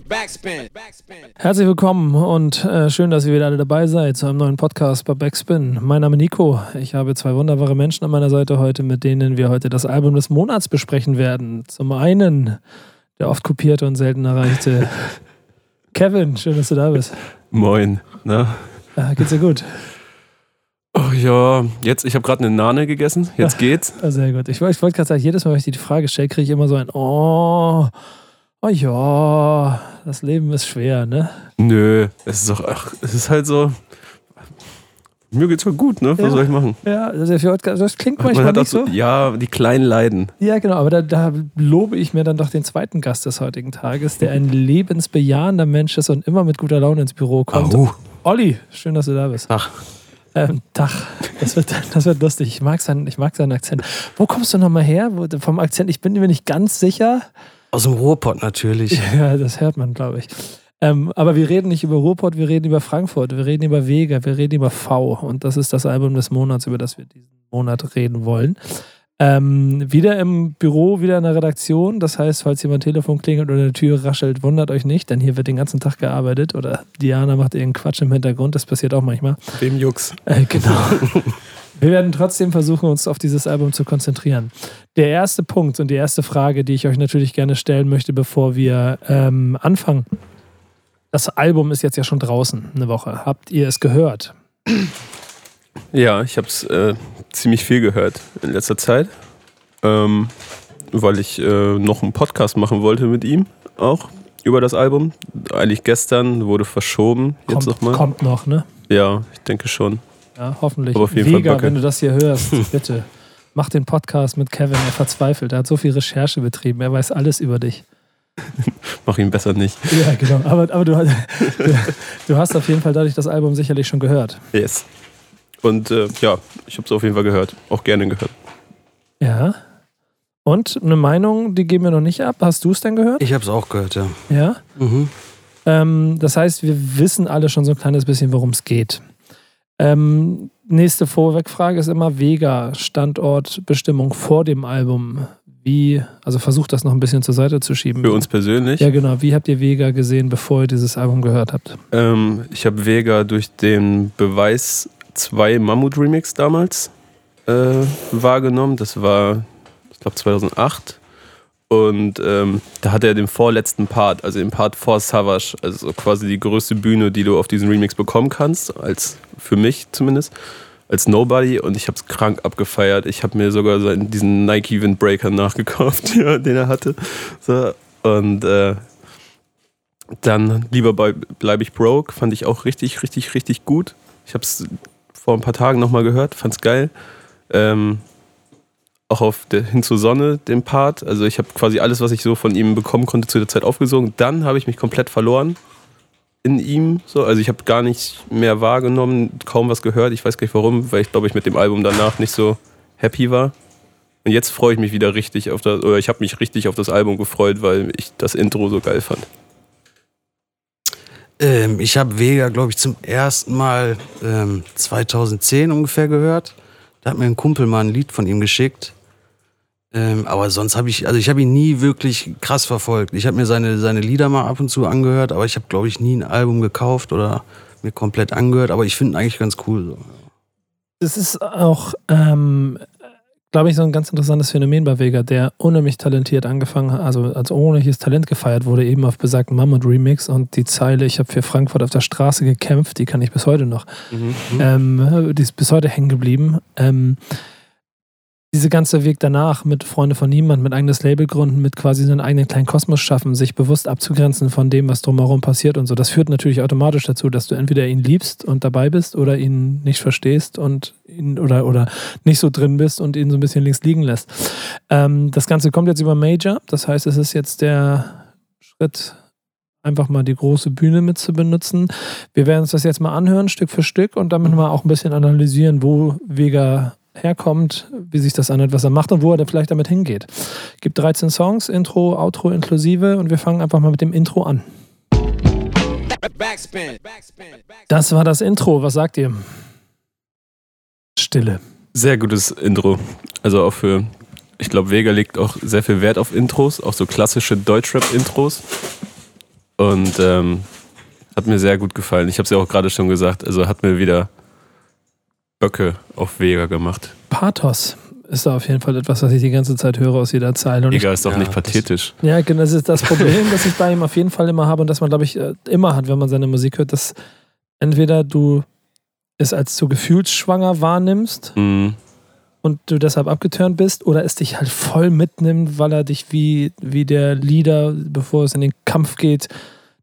Backspin. Herzlich willkommen und äh, schön, dass ihr wieder alle dabei seid zu einem neuen Podcast bei Backspin. Mein Name ist Nico. Ich habe zwei wunderbare Menschen an meiner Seite heute, mit denen wir heute das Album des Monats besprechen werden. Zum einen der oft kopierte und selten erreichte Kevin. Schön, dass du da bist. Moin. Na? Äh, geht's dir gut? Oh ja, jetzt, ich habe gerade eine Nane gegessen. Jetzt geht's. Sehr gut. Ich, ich wollte gerade sagen, jedes Mal, wenn ich die Frage stelle, kriege ich immer so ein Oh oh ja, das Leben ist schwer, ne? Nö, es ist doch, ach, es ist halt so. Mir geht's ja gut, ne? Was ja, soll ich machen? Ja, das klingt manchmal Man nicht so. Ja, die kleinen Leiden. Ja, genau, aber da, da, lobe ich mir dann doch den zweiten Gast des heutigen Tages, der ein lebensbejahender Mensch ist und immer mit guter Laune ins Büro kommt. Au. Olli, schön, dass du da bist. Ach. Ähm, Dach. Das wird, das wird lustig. Ich mag, seinen, ich mag seinen Akzent. Wo kommst du nochmal her? Vom Akzent, ich bin mir nicht ganz sicher. Aus dem Ruhrpott natürlich. Ja, das hört man, glaube ich. Ähm, aber wir reden nicht über Ruhrpott, wir reden über Frankfurt, wir reden über Vega, wir reden über V. Und das ist das Album des Monats, über das wir diesen Monat reden wollen. Ähm, wieder im Büro, wieder in der Redaktion. Das heißt, falls jemand Telefon klingelt oder eine Tür raschelt, wundert euch nicht, denn hier wird den ganzen Tag gearbeitet oder Diana macht irgendeinen Quatsch im Hintergrund. Das passiert auch manchmal. Wem Jux? Äh, genau. Wir werden trotzdem versuchen, uns auf dieses Album zu konzentrieren. Der erste Punkt und die erste Frage, die ich euch natürlich gerne stellen möchte, bevor wir ähm, anfangen. Das Album ist jetzt ja schon draußen, eine Woche. Habt ihr es gehört? Ja, ich habe es äh, ziemlich viel gehört in letzter Zeit, ähm, weil ich äh, noch einen Podcast machen wollte mit ihm auch über das Album. Eigentlich gestern wurde verschoben. Jetzt kommt, noch mal. kommt noch, ne? Ja, ich denke schon. Ja, hoffentlich. Aber auf jeden Vega, Fall wenn du das hier hörst, bitte mach den Podcast mit Kevin. Er verzweifelt. Er hat so viel Recherche betrieben. Er weiß alles über dich. mach ihn besser nicht. Ja, genau. Aber, aber du, du, du, hast auf jeden Fall dadurch das Album sicherlich schon gehört. Yes. Und äh, ja, ich habe es auf jeden Fall gehört. Auch gerne gehört. Ja. Und eine Meinung, die geben wir noch nicht ab. Hast du es denn gehört? Ich habe es auch gehört, ja. Ja? Mhm. Ähm, das heißt, wir wissen alle schon so ein kleines bisschen, worum es geht. Ähm, nächste Vorwegfrage ist immer Vega, Standortbestimmung vor dem Album. Wie, also versucht das noch ein bisschen zur Seite zu schieben. Für uns persönlich? Ja, genau. Wie habt ihr Vega gesehen, bevor ihr dieses Album gehört habt? Ähm, ich habe Vega durch den Beweis 2 Mammut Remix damals äh, wahrgenommen. Das war, ich glaube, 2008. Und ähm, da hat er den vorletzten Part, also den Part vor Savage, also quasi die größte Bühne, die du auf diesen Remix bekommen kannst, als für mich zumindest, als Nobody. Und ich habe es krank abgefeiert. Ich habe mir sogar diesen Nike Windbreaker nachgekauft, ja, den er hatte. So, und äh, dann lieber bleibe ich broke, fand ich auch richtig, richtig, richtig gut. Ich habe es vor ein paar Tagen nochmal gehört, fand's geil. Ähm, auch auf der Hin zur Sonne, den Part. Also ich habe quasi alles, was ich so von ihm bekommen konnte, zu der Zeit aufgesogen. Dann habe ich mich komplett verloren in ihm. So. Also ich habe gar nicht mehr wahrgenommen, kaum was gehört. Ich weiß gar nicht warum, weil ich glaube ich mit dem Album danach nicht so happy war. Und jetzt freue ich mich wieder richtig auf das, oder ich habe mich richtig auf das Album gefreut, weil ich das Intro so geil fand. Ähm, ich habe Vega, glaube ich, zum ersten Mal ähm, 2010 ungefähr gehört. Da hat mir ein Kumpel mal ein Lied von ihm geschickt. Ähm, aber sonst habe ich, also ich habe ihn nie wirklich krass verfolgt. Ich habe mir seine, seine Lieder mal ab und zu angehört, aber ich habe, glaube ich, nie ein Album gekauft oder mir komplett angehört. Aber ich finde ihn eigentlich ganz cool. So. Es ist auch, ähm, glaube ich, so ein ganz interessantes Phänomen bei Vega, der unheimlich talentiert angefangen hat, also als unheimliches Talent gefeiert wurde, eben auf besagten Mammut Remix und die Zeile, ich habe für Frankfurt auf der Straße gekämpft, die kann ich bis heute noch. Mhm. Ähm, die ist bis heute hängen geblieben. Ähm, dieser ganze Weg danach mit Freunde von Niemand, mit eigenes Label gründen, mit quasi seinen eigenen kleinen Kosmos schaffen, sich bewusst abzugrenzen von dem, was drumherum passiert und so, das führt natürlich automatisch dazu, dass du entweder ihn liebst und dabei bist oder ihn nicht verstehst und ihn oder, oder nicht so drin bist und ihn so ein bisschen links liegen lässt. Ähm, das Ganze kommt jetzt über Major, das heißt, es ist jetzt der Schritt, einfach mal die große Bühne mit zu benutzen. Wir werden uns das jetzt mal anhören, Stück für Stück und damit mal auch ein bisschen analysieren, wo Vega herkommt, wie sich das anhört, was er macht und wo er dann vielleicht damit hingeht. Gibt 13 Songs, Intro, Outro inklusive und wir fangen einfach mal mit dem Intro an. Das war das Intro, was sagt ihr? Stille. Sehr gutes Intro. Also auch für, ich glaube, Vega legt auch sehr viel Wert auf Intros, auch so klassische Deutschrap-Intros. Und ähm, hat mir sehr gut gefallen. Ich habe es ja auch gerade schon gesagt, also hat mir wieder Böcke auf Vega gemacht. Pathos ist da auf jeden Fall etwas, was ich die ganze Zeit höre aus jeder Zeile. Und Vega ist doch ja, nicht das- pathetisch. ja, genau, das ist das Problem, das ich bei ihm auf jeden Fall immer habe und das man, glaube ich, äh, immer hat, wenn man seine Musik hört, dass entweder du es als zu gefühlsschwanger wahrnimmst Mhm. und du deshalb abgeturnt bist oder es dich halt voll mitnimmt, weil er dich wie, wie der Leader, bevor es in den Kampf geht,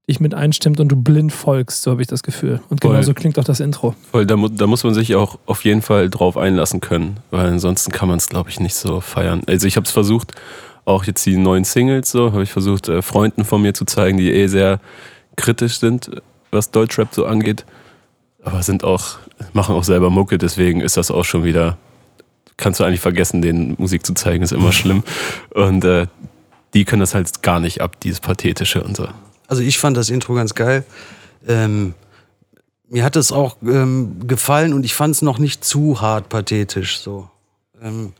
dich mit einstimmt und du blind folgst, so habe ich das Gefühl. Und Voll. genauso klingt auch das Intro. Voll, da, mu da muss man sich auch auf jeden Fall drauf einlassen können, weil ansonsten kann man es, glaube ich, nicht so feiern. Also ich habe es versucht, auch jetzt die neuen Singles so, habe ich versucht, äh, Freunden von mir zu zeigen, die eh sehr kritisch sind, was Deutschrap so angeht. Aber sind auch, machen auch selber Mucke, deswegen ist das auch schon wieder, kannst du eigentlich vergessen, denen Musik zu zeigen, ist immer schlimm. Und äh, die können das halt gar nicht ab, dieses Pathetische und so. Also ich fand das Intro ganz geil. Ähm, mir hat es auch ähm, gefallen und ich fand es noch nicht zu hart pathetisch. So. Ähm,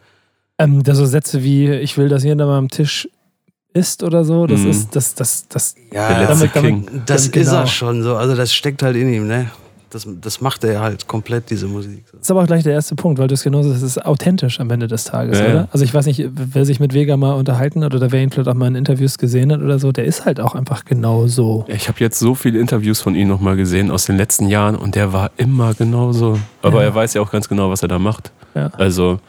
Ähm, da so Sätze wie, ich will, dass jeder mal am Tisch isst oder so, das Mhm. ist, das, das, das, ja, letzte damit- damit- King. das Genau. ist er schon so. Also das steckt halt in ihm, ne? Das, das macht er halt komplett, diese Musik. So. ist aber auch gleich der erste Punkt, weil du es genauso das ist authentisch am Ende des Tages, Ja, oder? ja. Also ich weiß nicht, wer sich mit Vega mal unterhalten hat oder wer ihn vielleicht auch mal in Interviews gesehen hat oder so, der ist halt auch einfach genau so. Ich habe jetzt so viele Interviews von ihm nochmal gesehen aus den letzten Jahren und der war immer genauso. Aber Ja. er weiß ja auch ganz genau, was er da macht. Ja. Also,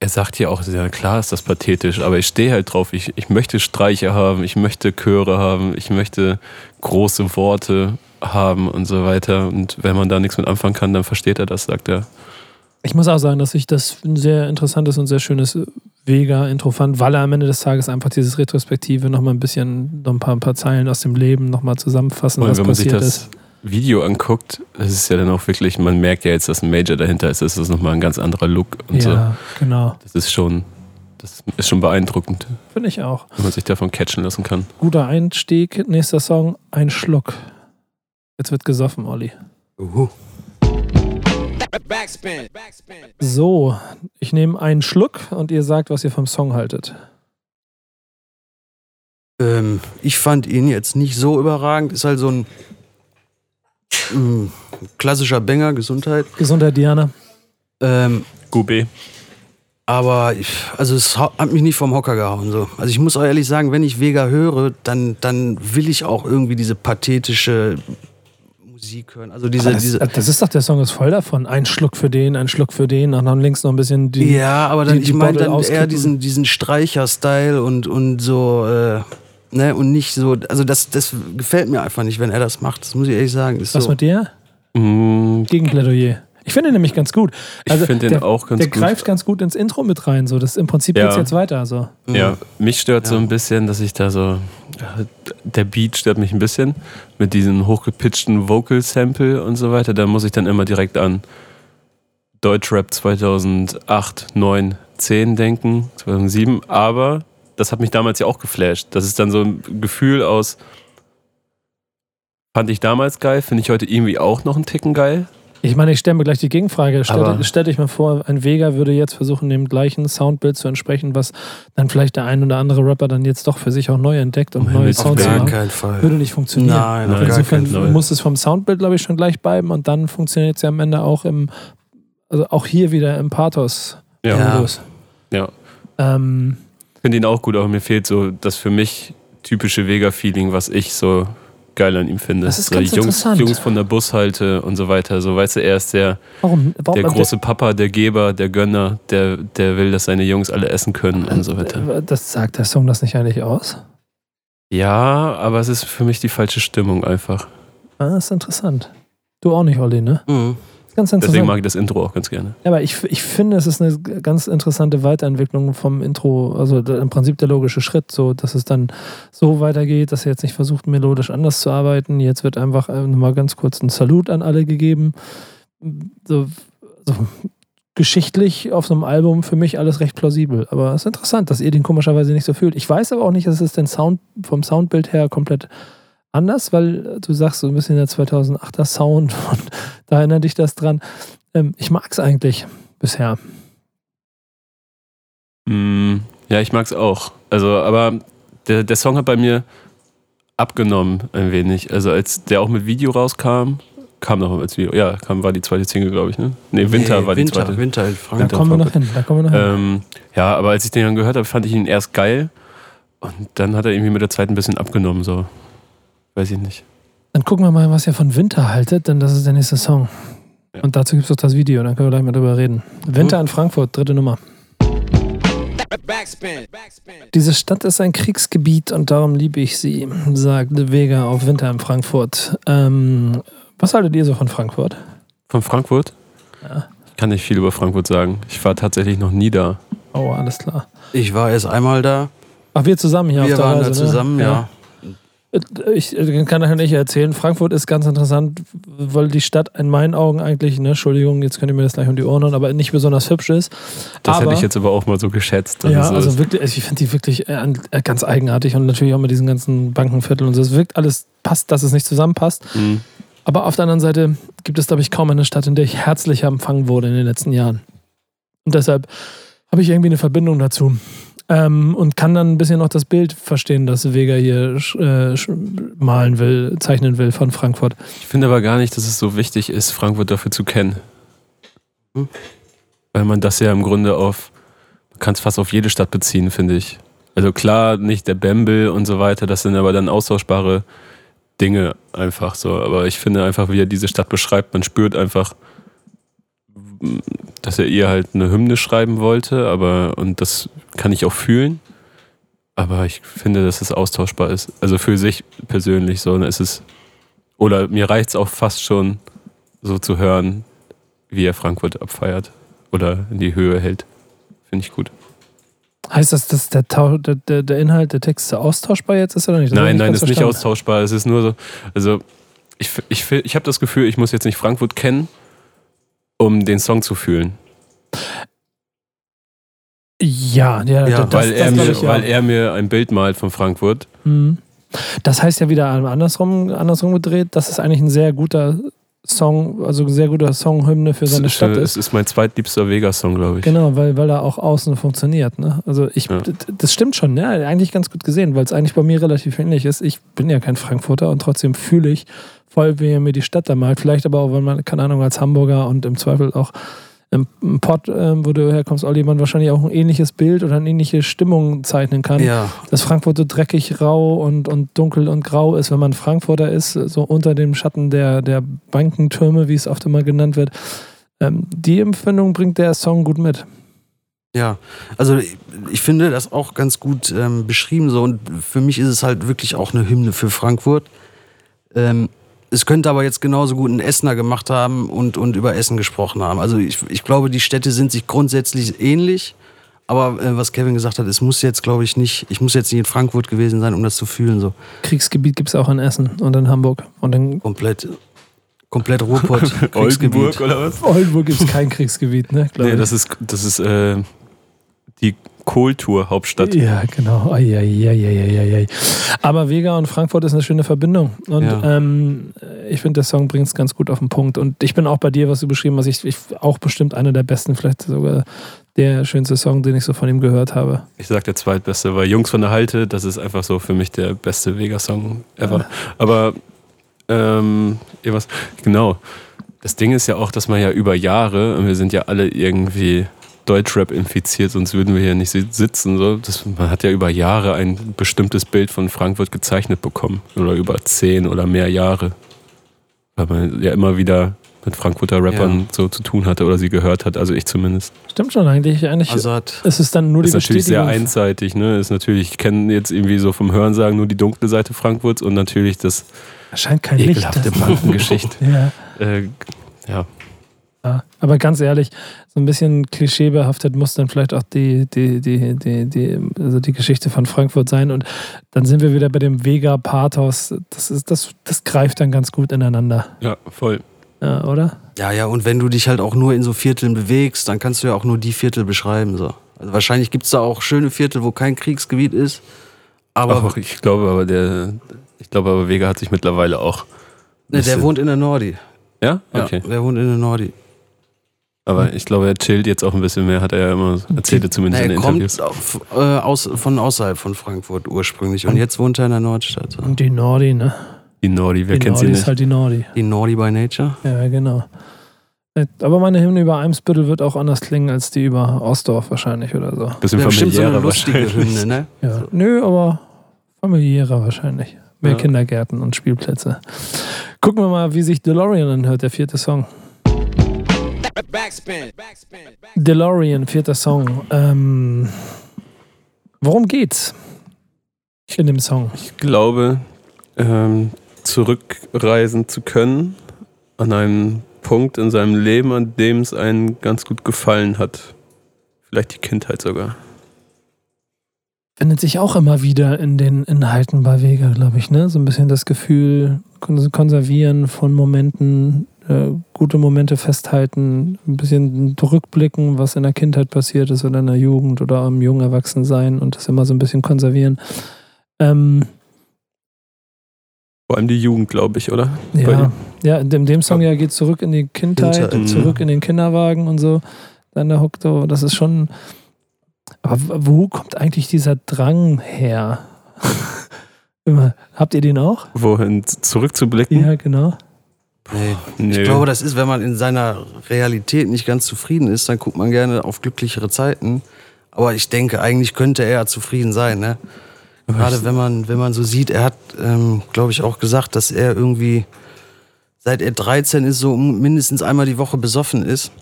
er sagt ja auch, ja klar ist das pathetisch, aber ich stehe halt drauf. Ich, ich möchte Streiche haben, ich möchte Chöre haben, ich möchte große Worte haben und so weiter. Und wenn man da nichts mit anfangen kann, dann versteht er das, sagt er. Ich muss auch sagen, dass ich das ein sehr interessantes und sehr schönes Vega-Intro fand, weil er am Ende des Tages einfach dieses Retrospektive nochmal ein bisschen, noch ein paar, ein paar Zeilen aus dem Leben nochmal zusammenfassen, Und was wenn man sich passiert das ist. Video anguckt, das ist ja dann auch wirklich, man merkt ja jetzt, dass ein Major dahinter ist. Das ist nochmal ein ganz anderer Look und so. Ja, genau. Das ist schon, das ist schon beeindruckend, Finde ich auch. wenn man sich davon catchen lassen kann. Guter Einstieg. Nächster Song, ein Schluck. Jetzt wird gesoffen, Olli. Uhu. Backspin. Backspin. So, ich nehme einen Schluck und ihr sagt, was ihr vom Song haltet. Ähm, ich fand ihn jetzt nicht so überragend. Ist halt so ein mm, klassischer Banger, Gesundheit. Gesundheit, Diana. Ähm, Gube. aber ich, also es hat mich nicht vom Hocker gehauen. So. Also ich muss auch ehrlich sagen, wenn ich Vega höre, dann, dann will ich auch irgendwie diese pathetische Musik hören. Also diese, das, diese das ist doch, der Song ist voll davon. Ein Schluck für den, ein Schluck für den, und dann links noch ein bisschen die. Ja, aber dann, die- die ich meine dann eher auskippen. diesen, diesen Streicher-Style und, und so, äh, ne, und nicht so, also das, das gefällt mir einfach nicht, wenn er das macht. Das muss ich ehrlich sagen. Ist Was so. mit dir? Mm, Gegenplädoyer. Ich finde ihn nämlich ganz gut. Ich finde den der, auch ganz der gut. greift ganz gut ins Intro mit rein. So. Das, Im Prinzip Ja. geht's jetzt weiter. So. Mhm. Ja, mich stört so Ja. ein bisschen, dass ich da so. Der Beat stört mich ein bisschen mit diesem hochgepitchten Vocal-Sample und so weiter. Da muss ich dann immer direkt an Deutschrap 2008, 9, 10 denken, 2007. Aber das hat mich damals ja auch geflasht. Das ist dann so ein Gefühl aus. Fand ich damals geil, finde ich heute irgendwie auch noch einen Ticken geil. Ich meine, ich stelle mir gleich die Gegenfrage. Stell, stell dich mal vor, ein Vega würde jetzt versuchen, dem gleichen Soundbild zu entsprechen, was dann vielleicht der ein oder andere Rapper dann jetzt doch für sich auch neu entdeckt und Um neue Auf Sounds gar machen. keinen Fall. Würde nicht funktionieren. Nein, auf Nein. gar keinen Insofern muss es vom Soundbild, glaube ich, schon gleich bleiben und dann funktioniert es ja am Ende auch im, also auch hier wieder im Pathos. Ja. Ja. Modus. ja. Ähm, finde ihn auch gut, aber mir fehlt so das für mich typische Vega-Feeling, was ich so geil an ihm finde. Das ist so ganz Jungs, interessant. Jungs von der Bushalte und so weiter. So, weißt du, er ist der, warum? warum der große Papa, der Geber, der Gönner, der, der will, dass seine Jungs alle essen können und so weiter. Das sagt der Song das nicht eigentlich aus? Ja, aber es ist für mich die falsche Stimmung einfach. Ah, das ist interessant. Du auch nicht, Olli, ne? Mhm. Ganz Deswegen interessant. mag ich das Intro auch ganz gerne. Ja, aber ich, ich finde, es ist eine ganz interessante Weiterentwicklung vom Intro, also im Prinzip der logische Schritt, so dass es dann so weitergeht, dass er jetzt nicht versucht, melodisch anders zu arbeiten. Jetzt wird einfach äh, nochmal ganz kurz ein Salut an alle gegeben. So, so geschichtlich auf so einem Album für mich alles recht plausibel. Aber es ist interessant, dass ihr den komischerweise nicht so fühlt. Ich weiß aber auch nicht, dass es den Sound vom Soundbild her komplett anders, weil du sagst so ein bisschen der 2008er Sound und da erinnert dich das dran. Ähm, ich mag es eigentlich bisher. Mm, ja, ich mag es auch. Also, aber der, der Song hat bei mir abgenommen ein wenig. Also als der auch mit Video rauskam, kam noch als Video. Ja, kam, war die zweite Single, glaube ich, ne? Nee, Winter Nee, war Winter, die zweite. Winter in Da Frankreich. kommen wir noch hin. Da kommen wir noch hin. Ähm, ja, aber als ich den dann gehört habe, fand ich ihn erst geil. Und dann hat er irgendwie mit der zweiten ein bisschen abgenommen, so. Weiß ich nicht. Dann gucken wir mal, was ihr von Winter haltet, denn das ist der nächste Song. Ja. Und dazu gibt es auch das Video, dann können wir gleich mal drüber reden. Winter in Frankfurt, dritte Nummer. Backspin. Backspin. Diese Stadt ist ein Kriegsgebiet und darum liebe ich sie, sagt Vega auf Winter in Frankfurt. Ähm, was haltet ihr so von Frankfurt? Von Frankfurt? Ja. Ich kann nicht viel über Frankfurt sagen. Ich war tatsächlich noch nie da. Oh, alles klar. Ich war erst einmal da. Ach, wir zusammen hier Wir auf der waren Reise, da ne? zusammen, ja. Ich äh, kann nachher nicht erzählen. Frankfurt ist ganz interessant, weil die Stadt in meinen Augen eigentlich, ne, Entschuldigung, jetzt könnt ihr mir das gleich um die Ohren hauen, aber nicht besonders hübsch ist. Das aber, hätte ich jetzt aber auch mal so geschätzt. Ja, es so also wirklich, ich finde die wirklich äh, äh, ganz eigenartig und natürlich auch mit diesen ganzen Bankenvierteln und so. Es wirkt alles, passt, dass es nicht zusammenpasst. Mhm. Aber auf der anderen Seite gibt es, glaube ich, kaum eine Stadt, in der ich herzlicher empfangen wurde in den letzten Jahren. Und deshalb habe ich irgendwie eine Verbindung dazu. Ähm, und kann dann ein bisschen noch das Bild verstehen, das Vega hier äh, malen will, zeichnen will von Frankfurt. Ich finde aber gar nicht, dass es so wichtig ist, Frankfurt dafür zu kennen. Hm. Weil man das ja im Grunde auf, man kann es fast auf jede Stadt beziehen, finde ich. Also klar, nicht der Bembel und so weiter, das sind aber dann austauschbare Dinge einfach so. Aber ich finde einfach, wie er diese Stadt beschreibt, man spürt einfach, dass er ihr halt eine Hymne schreiben wollte, aber und das kann ich auch fühlen. Aber ich finde, dass es austauschbar ist. Also für sich persönlich so, dann ist es oder mir reicht es auch fast schon, so zu hören, wie er Frankfurt abfeiert oder in die Höhe hält. Finde ich gut. Heißt das, dass der, der, der, Inhalt der Texte austauschbar jetzt ist oder nicht? Das nein, nein, ist nicht verstanden. austauschbar. Es ist nur so, also ich, ich, ich habe das Gefühl, ich muss jetzt nicht Frankfurt kennen, um den Song zu fühlen. Ja, ja, Ja, das, weil, das, er glaub mir, ich, ja. weil er mir ein Bild malt von Frankfurt. Mhm. Das heißt ja wieder andersrum, andersrum gedreht, dass es eigentlich ein sehr guter Song, also ein sehr guter Songhymne für seine Es Stadt ist, ist. es ist mein zweitliebster Vegas-Song, glaube ich. Genau, weil, weil er auch außen funktioniert. Ne? Also ich, Ja. das stimmt schon, ja, eigentlich ganz gut gesehen, weil es eigentlich bei mir relativ ähnlich ist. Ich bin ja kein Frankfurter und trotzdem fühle ich voll, wie er mir die Stadt da malt. Vielleicht aber auch, weil man, keine Ahnung, als Hamburger und im Zweifel auch im, im Pott, ähm, wo du herkommst, Olli, man wahrscheinlich auch ein ähnliches Bild oder eine ähnliche Stimmung zeichnen kann. Ja, Dass Frankfurt so dreckig, rau und, und dunkel und grau ist, wenn man Frankfurter ist, so unter dem Schatten der, der Bankentürme, wie es oft immer genannt wird. Ähm, die Empfindung bringt der Song gut mit. ja. Also ich, ich finde das auch ganz gut ähm, beschrieben so und für mich ist es halt wirklich auch eine Hymne für Frankfurt. Ähm, es könnte aber jetzt genauso gut ein Essener gemacht haben und, und über Essen gesprochen haben. Also ich, ich glaube, die Städte sind sich grundsätzlich ähnlich. Aber äh, was Kevin gesagt hat, es muss jetzt, glaube ich, nicht, ich muss jetzt nicht in Frankfurt gewesen sein, um das zu fühlen. So Kriegsgebiet gibt es auch in Essen und in Hamburg. Und in komplett, komplett Ruhrpott, Kriegsgebiet. Oldenburg oder was? Oldenburg gibt es kein Kriegsgebiet, ne? glaub Nee, ich. das ist, das ist äh, die Kohltour-Hauptstadt. Ja, genau. Ai, ai, ai, ai, ai, ai. Aber Vega und Frankfurt ist eine schöne Verbindung. Und Ja. ähm, ich finde, der Song bringt es ganz gut auf den Punkt. Und ich bin auch bei dir, was du beschrieben hast. Ich, ich auch bestimmt einer der besten, vielleicht sogar der schönste Song, den ich so von ihm gehört habe. Ich sag der zweitbeste, weil Jungs von der Halte, das ist einfach so für mich der beste Vega-Song ever. Aber, ähm, irgendwas, genau. Das Ding ist ja auch, dass man ja über Jahre, und wir sind ja alle irgendwie Deutschrap infiziert, sonst würden wir hier nicht si- sitzen. So. Das, man hat ja über Jahre ein bestimmtes Bild von Frankfurt gezeichnet bekommen. Oder über zehn oder mehr Jahre. Weil man ja immer wieder mit Frankfurter Rappern Ja. so zu tun hatte oder sie gehört hat, also ich zumindest. Stimmt schon eigentlich. eigentlich Also hat, ist es dann nur die ist natürlich sehr einseitig, ne? Ist natürlich, ich kenne jetzt irgendwie so vom Hörensagen nur die dunkle Seite Frankfurts und natürlich das Scheint kein Licht. ekelhafte Bankengeschichte. Ja. äh, ja, Ja, aber ganz ehrlich, so ein bisschen klischeebehaftet muss dann vielleicht auch die, die, die, die, die, also die Geschichte von Frankfurt sein. Und dann sind wir wieder bei dem Vega-Pathos. Das, ist, das, das greift dann ganz gut ineinander, ja, voll. ja, oder? ja, ja, und wenn du dich halt auch nur in so Vierteln bewegst, dann kannst du ja auch nur die Viertel beschreiben. So. Also wahrscheinlich gibt es da auch schöne Viertel, wo kein Kriegsgebiet ist. Aber Aber ich glaube aber der, ich glaube aber Vega hat sich mittlerweile auch. ne, der wohnt in der Nordi. Ja, Ja, okay. der wohnt in der Nordi. Aber ich glaube, er chillt jetzt auch ein bisschen mehr, hat er ja immer erzählt, zumindest Na, in er den kommt Interviews. auf, äh, aus, von außerhalb von Frankfurt ursprünglich und jetzt wohnt er in der Nordstadt. Und die Nordi, ne? Die Nordi, wer die kennt Nordi sie ist nicht? halt die Nordi. Die Nordi by Nature. Ja, genau. Äh, Aber meine Hymne über Eimsbüttel wird auch anders klingen als die über Ostdorf wahrscheinlich oder so. Bisschen Ja, bestimmt so eine familiärer lustige. Hymne, ne? Ja. Nö, aber familiärer wahrscheinlich. Mehr Ja. Kindergärten und Spielplätze. Gucken wir mal, wie sich DeLorean anhört, der vierte Song. DeLorean, vierter Song. Ähm, worum geht's in dem Song? Ich glaube, ähm, zurückreisen zu können an einen Punkt in seinem Leben, an dem es einen ganz gut gefallen hat. Vielleicht die Kindheit sogar. Findet sich auch immer wieder in den Inhalten bei Vega, glaube ich, ne? So ein bisschen das Gefühl, kon- konservieren von Momenten, äh, gute Momente festhalten, ein bisschen zurückblicken, was in der Kindheit passiert ist oder in der Jugend oder im jungen Erwachsensein und das immer so ein bisschen konservieren. Ähm, Vor allem die Jugend, glaube ich, oder? Ja, ja, in dem, dem Song ja geht zurück in die Kindheit, Kindheit. Mhm. zurück in den Kinderwagen und so. Dann der Hook, so, das ist schon. Aber wo kommt eigentlich dieser Drang her? Immer. Habt ihr den auch? Wohin zurückzublicken? Ja, genau. Nee. Nee. Ich glaube, das ist, wenn man in seiner Realität nicht ganz zufrieden ist, dann guckt man gerne auf glücklichere Zeiten. Aber ich denke, eigentlich könnte er zufrieden sein. Ne? Gerade wenn man, wenn man so sieht, er hat, ähm, glaube ich, auch gesagt, dass er irgendwie, seit er 13 ist, so mindestens einmal die Woche besoffen ist.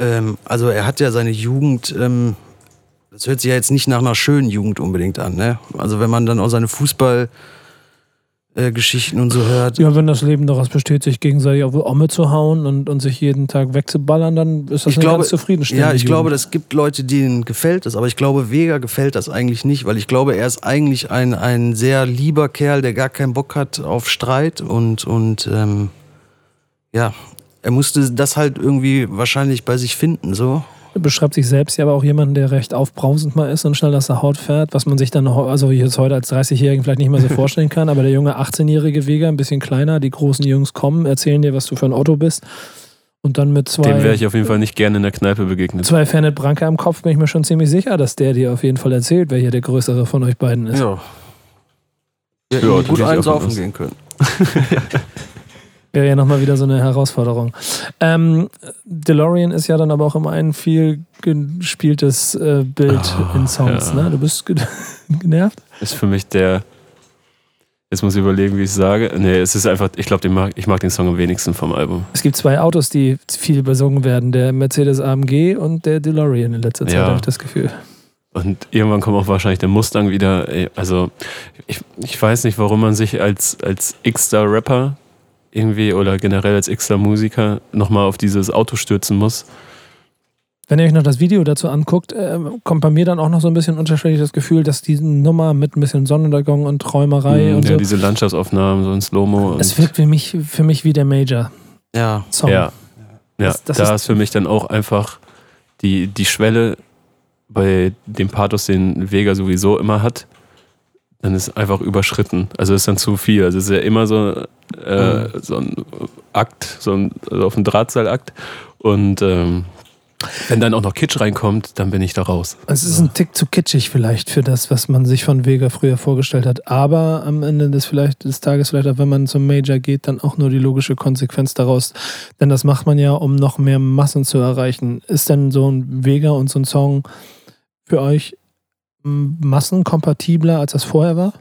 Ähm, also er hat ja seine Jugend, ähm, das hört sich ja jetzt nicht nach einer schönen Jugend unbedingt an. Ne? Also wenn man dann auch seine Fußball... äh, Geschichten und so hört. Ja, wenn das Leben daraus besteht, sich gegenseitig auf die Omme zu hauen und, und sich jeden Tag wegzuballern, dann ist das Ich eine glaube- ganz zufriedenstellende Ja, ich glaube, Jugend. das gibt Leute, denen gefällt das, aber ich glaube, Vega gefällt das eigentlich nicht, weil ich glaube, er ist eigentlich ein, ein sehr lieber Kerl, der gar keinen Bock hat auf Streit und, und ähm, ja, er musste das halt irgendwie wahrscheinlich bei sich finden, so. Er beschreibt sich selbst ja aber auch jemanden, der recht aufbrausend mal ist und schnell aus der Haut fährt, was man sich dann, noch- also jetzt heute als 30-Jährigen vielleicht nicht mehr so vorstellen kann, aber der junge 18-jährige Vega, ein bisschen kleiner, die großen Jungs kommen, erzählen dir, was du für ein Otto bist und dann mit Dem wäre zwei, ich auf jeden Fall nicht gerne in der Kneipe begegnet. zwei Fernet Branca im Kopf bin ich mir schon ziemlich sicher, dass der dir auf jeden Fall erzählt, wer hier der größere von euch beiden ist. Ja. Wir Ja, hätten gut einsaufen gehen können. Wäre ja nochmal wieder so eine Herausforderung. Ähm, DeLorean ist ja dann aber auch immer ein viel gespieltes äh, Bild Ah, in Songs. ja. Ne? Du bist ge genervt? Ist für mich der. Jetzt muss ich überlegen, wie ich sage. Nee, es ist einfach, ich glaube, mag, ich mag den Song am wenigsten vom Album. Es gibt zwei Autos, die viel besungen werden: der Mercedes AMG und der DeLorean in letzter Zeit, Ja. habe ich das Gefühl. Und irgendwann kommt auch wahrscheinlich der Mustang wieder. Also, ich, ich weiß nicht, warum man sich als, als X-Star-Rapper irgendwie oder generell als X-Star-Musiker nochmal auf dieses Auto stürzen muss. Wenn ihr euch noch das Video dazu anguckt, äh, kommt bei mir dann auch noch so ein bisschen unterschwellig das Gefühl, dass diese Nummer mit ein bisschen Sonnenuntergang und Träumerei Mhm, und ja, so, diese Landschaftsaufnahmen, so in Slow-Mo. es wirkt für mich, für mich wie der Major-Song. Ja, Ja, ja Das- das da ist- ist für mich dann auch einfach die, die Schwelle bei dem Pathos, den Vega sowieso immer hat, dann ist einfach überschritten. Also ist dann zu viel. Also es ist ja immer so, äh, so ein Akt, so ein, also auf ein Drahtseilakt. Und ähm, wenn dann auch noch Kitsch reinkommt, dann bin ich da raus. Es ist ein Tick zu kitschig vielleicht für das, was man sich von Vega früher vorgestellt hat. Aber am Ende des, vielleicht, des Tages, vielleicht auch wenn man zum Major geht, dann auch nur die logische Konsequenz daraus. Denn das macht man ja, um noch mehr Massen zu erreichen. Ist denn so ein Vega und so ein Song für euch massenkompatibler, als das vorher war?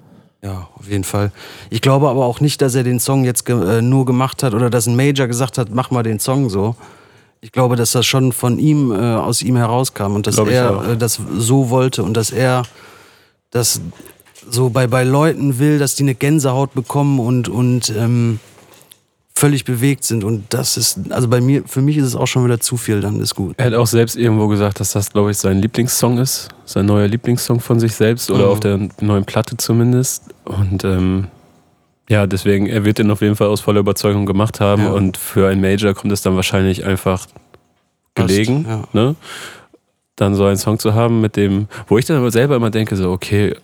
Ja, auf jeden Fall. Ich glaube aber auch nicht, dass er den Song jetzt ge äh, nur gemacht hat oder dass ein Major gesagt hat, mach mal den Song so. Ich glaube, dass das schon von ihm, äh, aus ihm herauskam und dass Glaube er äh, das so wollte und dass er das so bei, bei Leuten will, dass die eine Gänsehaut bekommen und, und ähm, völlig bewegt sind. Und das ist, also bei mir, für mich ist es auch schon wieder zu viel, dann ist gut. Er hat auch selbst irgendwo gesagt, dass das, glaube ich, sein Lieblingssong ist. Sein neuer Lieblingssong von sich selbst oder Mhm. auf der neuen Platte zumindest. Und ähm, ja, deswegen, er wird den auf jeden Fall aus voller Überzeugung gemacht haben. Ja. Und für ein Major kommt es dann wahrscheinlich einfach gelegen, Ja. ne? dann so einen Song zu haben, mit dem, wo ich dann aber selber immer denke, so, okay,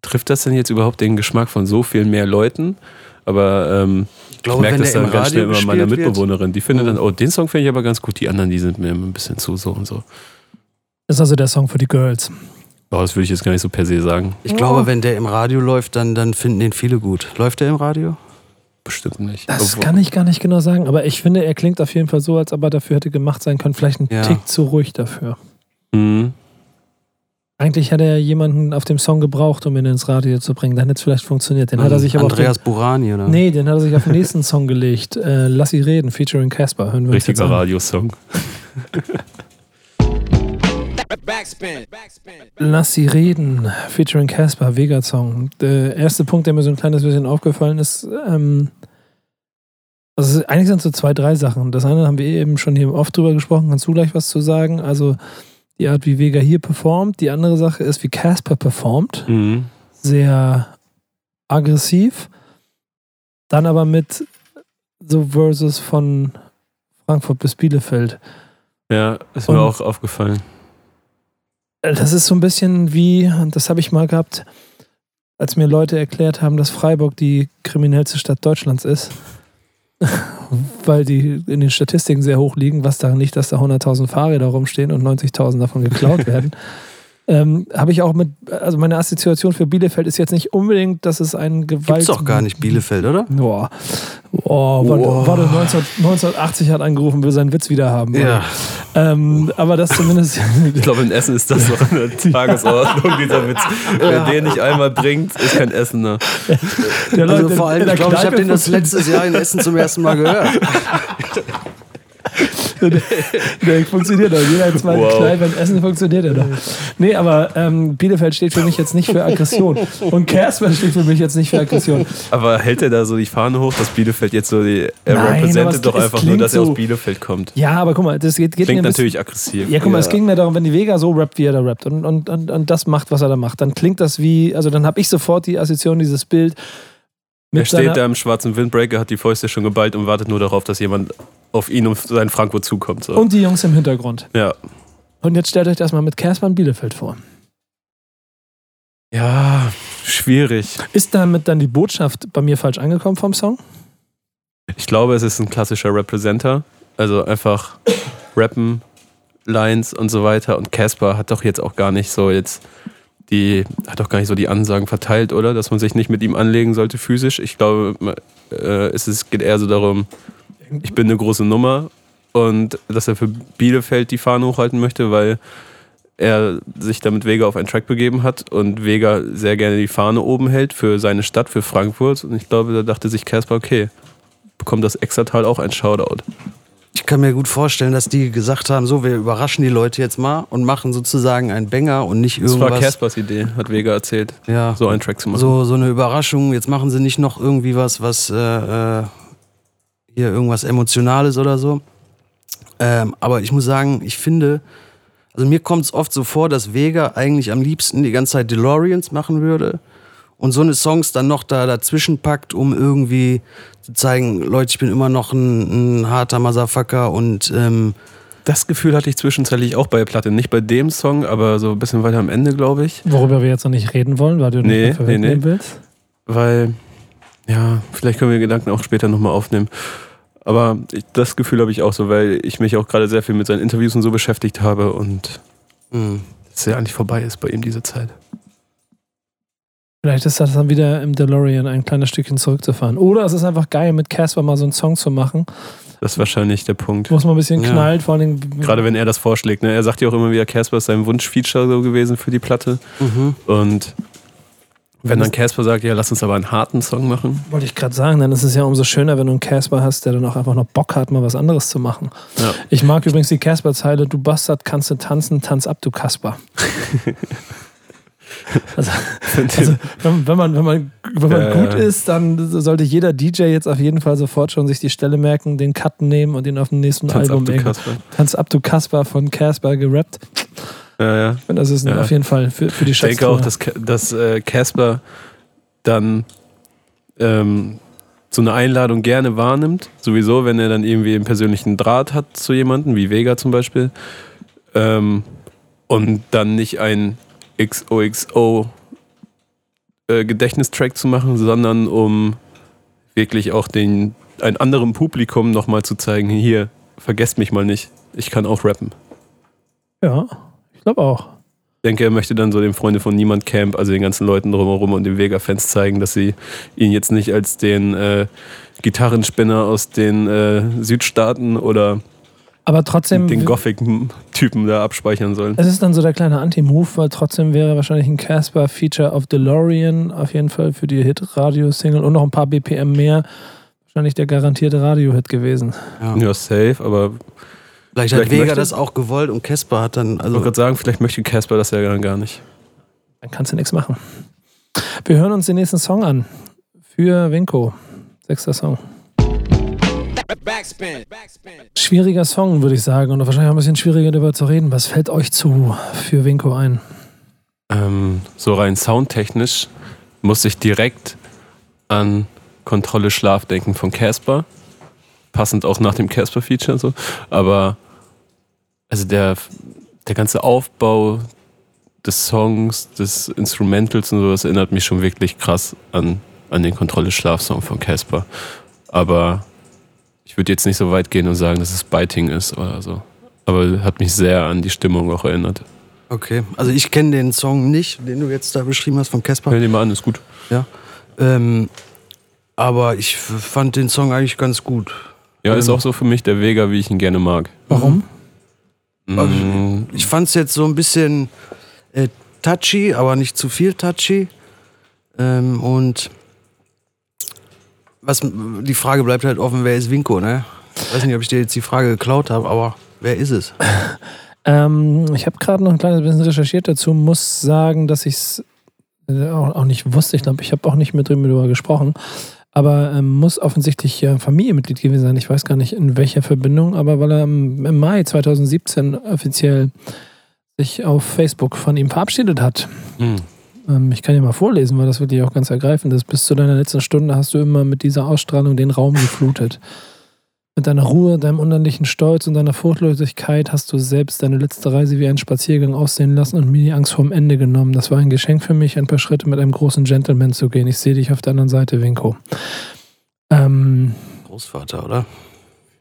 trifft das denn jetzt überhaupt den Geschmack von so viel mehr Leuten? Aber ähm, Ich glaube, merke wenn das der dann im ganz schnell Radio immer meiner Mitbewohnerin. Die findet dann, oh, den Song finde ich aber ganz gut, die anderen, die sind mir immer ein bisschen zu so und so. Das ist also der Song für die Girls. Oh, das würde ich jetzt gar nicht so per se sagen. ich glaube, wenn der im Radio läuft, dann, dann finden den viele gut. Läuft der im Radio? Bestimmt nicht. Das Obwohl- kann ich gar nicht genau sagen, aber ich finde, er klingt auf jeden Fall so, als ob er dafür hätte gemacht sein können. Vielleicht ein Ja. Tick zu ruhig dafür. Mhm. Eigentlich hätte er jemanden auf dem Song gebraucht, um ihn ins Radio zu bringen. Dann hätte es vielleicht funktioniert. Den hat er sich aber auf den, Andreas Burani, oder? Nee, den hat er sich auf den nächsten Song gelegt. Äh, Lass sie reden, featuring Casper. Hören wir uns Richtiger. Radiosong. Backspin. Lass sie reden, featuring Casper, Vega-Song. Der erste Punkt, der mir so ein kleines bisschen aufgefallen ist, ähm, also eigentlich sind es so zwei, drei Sachen. Das eine haben wir eben schon hier oft drüber gesprochen, kannst du gleich was zu sagen? Also die Art, wie Vega hier performt. Die andere Sache ist, wie Casper performt. Mhm. Sehr aggressiv. Dann aber mit so Verses von Frankfurt bis Bielefeld. Ja, ist Und- mir auch aufgefallen. Das ist so ein bisschen wie, das habe ich mal gehabt, als mir Leute erklärt haben, dass Freiburg die kriminellste Stadt Deutschlands ist, weil die in den Statistiken sehr hoch liegen, was daran liegt, dass da 100.000 Fahrräder rumstehen und 90.000 davon geklaut werden. Ähm, habe ich auch mit, also meine Assoziation für Bielefeld ist jetzt nicht unbedingt, dass es ein Gewalt... Gibt's doch gar nicht Bielefeld, oder? Boah, Boah, warte, Boah. warte 19, 1980 hat angerufen, will seinen Witz wieder haben. Ähm, aber das zumindest... Ich glaube, in Essen ist das noch in der Tagesordnung, dieser Witz. Wer den nicht einmal bringt, ist kein Essener. der Also Leute vor allem, ich glaube, ich habe den das letztes Jahr in Essen zum ersten Mal gehört. Der funktioniert doch. Jeder zweite Wow. Kneipe in Essen funktioniert er doch. Nee, aber ähm, Bielefeld steht für mich jetzt nicht für Aggression. Und Casper steht für mich jetzt nicht für Aggression. Aber hält er da so die Fahne hoch, dass Bielefeld jetzt so die. Er Nein, es- repräsentiert doch es einfach nur, dass er aus Bielefeld kommt. Ja, aber guck mal, das geht, geht Klingt natürlich aggressiv. Ja, guck mal, es Ja. ging mir darum, wenn die Vega so rappt, wie er da rappt und, und, und, und das macht, was er da macht, dann klingt das wie, also dann habe ich sofort die Assoziation, dieses Bild Er steht da im schwarzen Windbreaker, hat die Fäuste schon geballt und wartet nur darauf, dass jemand auf ihn und sein Frankfurt zukommt. So. und die Jungs im Hintergrund. ja. Und jetzt stellt euch das mal mit Casper und Bielefeld vor. ja, schwierig. Ist damit dann die Botschaft bei mir falsch angekommen vom Song? Ich glaube, es ist ein klassischer Representer. Also einfach rappen, Lines und so weiter. Und Casper hat doch jetzt auch gar nicht so jetzt die, hat doch gar nicht so die Ansagen verteilt, oder? Dass man sich nicht mit ihm anlegen sollte physisch. Ich glaube, äh, es ist, geht eher so darum, ich bin eine große Nummer und dass er für Bielefeld die Fahne hochhalten möchte, weil er sich damit Vega auf einen Track begeben hat und Vega sehr gerne die Fahne oben hält für seine Stadt, für Frankfurt. Und ich glaube, da dachte sich Casper, okay, bekommt das Extratal auch ein Shoutout. Ich kann mir gut vorstellen, dass die gesagt haben, so, wir überraschen die Leute jetzt mal und machen sozusagen einen Banger und nicht Das war irgendwas. Caspers Idee, hat Vega erzählt, ja, so einen Track zu machen. so, so eine Überraschung. Jetzt machen sie nicht noch irgendwie was, was äh, äh, hier irgendwas Emotionales oder so. Ähm, aber ich muss sagen, ich finde, also mir kommt es oft so vor, dass Vega eigentlich am liebsten die ganze Zeit DeLoreans machen würde und so eine Songs dann noch da dazwischen packt, um irgendwie zu zeigen, Leute, ich bin immer noch ein, ein harter Motherfucker und ähm, Das Gefühl hatte ich zwischenzeitlich auch bei der Platte. Nicht bei dem Song, aber so ein bisschen weiter am Ende, glaube ich. Worüber wir jetzt noch nicht reden wollen, weil du nicht Nee, dafür nee, nee. willst. Weil, ja, vielleicht können wir den Gedanken auch später nochmal aufnehmen. Aber ich, das Gefühl habe ich auch so, weil ich mich auch gerade sehr viel mit seinen Interviews und so beschäftigt habe und mh. es ja eigentlich vorbei ist bei ihm diese Zeit. Vielleicht ist das dann wieder im DeLorean ein kleines Stückchen zurückzufahren. Oder es ist einfach geil, mit Casper mal so einen Song zu machen, Das ist wahrscheinlich der Punkt. wo es mal ein bisschen Ja. knallt, vor allem. Gerade wenn er das vorschlägt. Ne? Er sagt ja auch immer wieder, Casper ist sein Wunschfeature so gewesen für die Platte. Mhm. Und wenn dann Casper sagt, ja, lass uns aber einen harten Song machen. Wollte ich gerade sagen, dann ist es ja umso schöner, wenn du einen Casper hast, der dann auch einfach noch Bock hat, mal was anderes zu machen. Ja. Ich mag übrigens die Casper-Zeile, du Bastard, kannst du tanzen, tanz ab, du Kasper. also, also wenn, wenn man, wenn man, wenn man Ja, gut ist, dann sollte jeder DJ jetzt auf jeden Fall sofort schon sich die Stelle merken, den Cut nehmen und ihn auf dem nächsten Tanz ab, Album du irgendwo- Casper. Tanz ab, du Kasper von Casper gerappt. Ja, ja. Und das ist Ja. auf jeden Fall für, für die Ich denke auch, dass, dass äh, Casper dann ähm, so eine Einladung gerne wahrnimmt. Sowieso, wenn er dann irgendwie einen persönlichen Draht hat zu jemandem, wie Vega zum Beispiel. Ähm, und dann nicht ein XOXO äh, Gedächtnistrack zu machen, sondern um wirklich auch den ein anderem Publikum nochmal zu zeigen, hier, vergesst mich mal nicht, ich kann auch rappen. Ja, ich glaube auch. Ich denke, er möchte dann so dem Freunde von Niemand Camp, also den ganzen Leuten drumherum und den Vega-Fans zeigen, dass sie ihn jetzt nicht als den äh, Gitarrenspinner aus den äh, Südstaaten oder Aber trotzdem, den Gothic-Typen da abspeichern sollen. es ist dann so der kleine Anti-Move, weil trotzdem wäre wahrscheinlich ein Casper-Feature of DeLorean auf jeden Fall für die Hit-Radio-Single und noch ein paar BPM mehr. Wahrscheinlich der garantierte Radio-Hit gewesen. Ja. Ja, safe, aber Vielleicht hat Vielleicht Vega möchte- das auch gewollt und Casper hat dann, ich wollte also gerade sagen, vielleicht möchte Casper das ja gar nicht. Dann kannst du nichts machen. Wir hören uns den nächsten Song an. Für Winko. Sechster Song. Backspin. Backspin. Schwieriger Song, würde ich sagen. Und wahrscheinlich auch ein bisschen schwieriger darüber zu reden. Was fällt euch zu für Winko ein? Ähm, so rein soundtechnisch muss ich direkt an Kontrolle Schlaf denken von Casper. Passend auch nach dem Casper-Feature so. Aber also der, der ganze Aufbau des Songs, des Instrumentals und sowas erinnert mich schon wirklich krass an, an den Kontrolle Schlaf-Song von Casper. Aber ich würde jetzt nicht so weit gehen und sagen, dass es Biting ist oder so. Aber hat mich sehr an die Stimmung auch erinnert. okay. Also ich kenne den Song nicht, den du jetzt da beschrieben hast von Casper. Hör dir mal an, ist gut. Ja. Ähm, aber ich fand den Song eigentlich ganz gut. Ja, ist Ähm. auch so für mich der Vega, wie ich ihn gerne mag. Warum? Mm, Ich fand es jetzt so ein bisschen äh, touchy, aber nicht zu viel touchy. Ähm, und was, die Frage bleibt halt offen, wer ist Winko, ne? Ich weiß nicht, ob ich dir jetzt die Frage geklaut habe, aber wer ist es? Ähm, ich habe gerade noch ein kleines bisschen recherchiert dazu. Muss sagen, dass ich es auch, auch nicht wusste. Ich glaube, ich habe auch nicht mit drüber gesprochen. Aber ähm, muss offensichtlich ja Familienmitglied gewesen sein. Ich weiß gar nicht in welcher Verbindung, aber weil er im, Mai 2017 offiziell sich auf Facebook von ihm verabschiedet hat. mm. Ähm, ich kann ja mal vorlesen, weil das wirklich auch ganz ergreifend ist. Bis zu deiner letzten Stunde hast du immer mit dieser Ausstrahlung den Raum geflutet. Mit deiner Ruhe, deinem unendlichen Stolz und deiner Furchtlosigkeit hast du selbst deine letzte Reise wie einen Spaziergang aussehen lassen und mir die Angst vorm Ende genommen. Das war ein Geschenk für mich, ein paar Schritte mit einem großen Gentleman zu gehen. Ich sehe dich auf der anderen Seite, Winko. Ähm, Großvater, oder?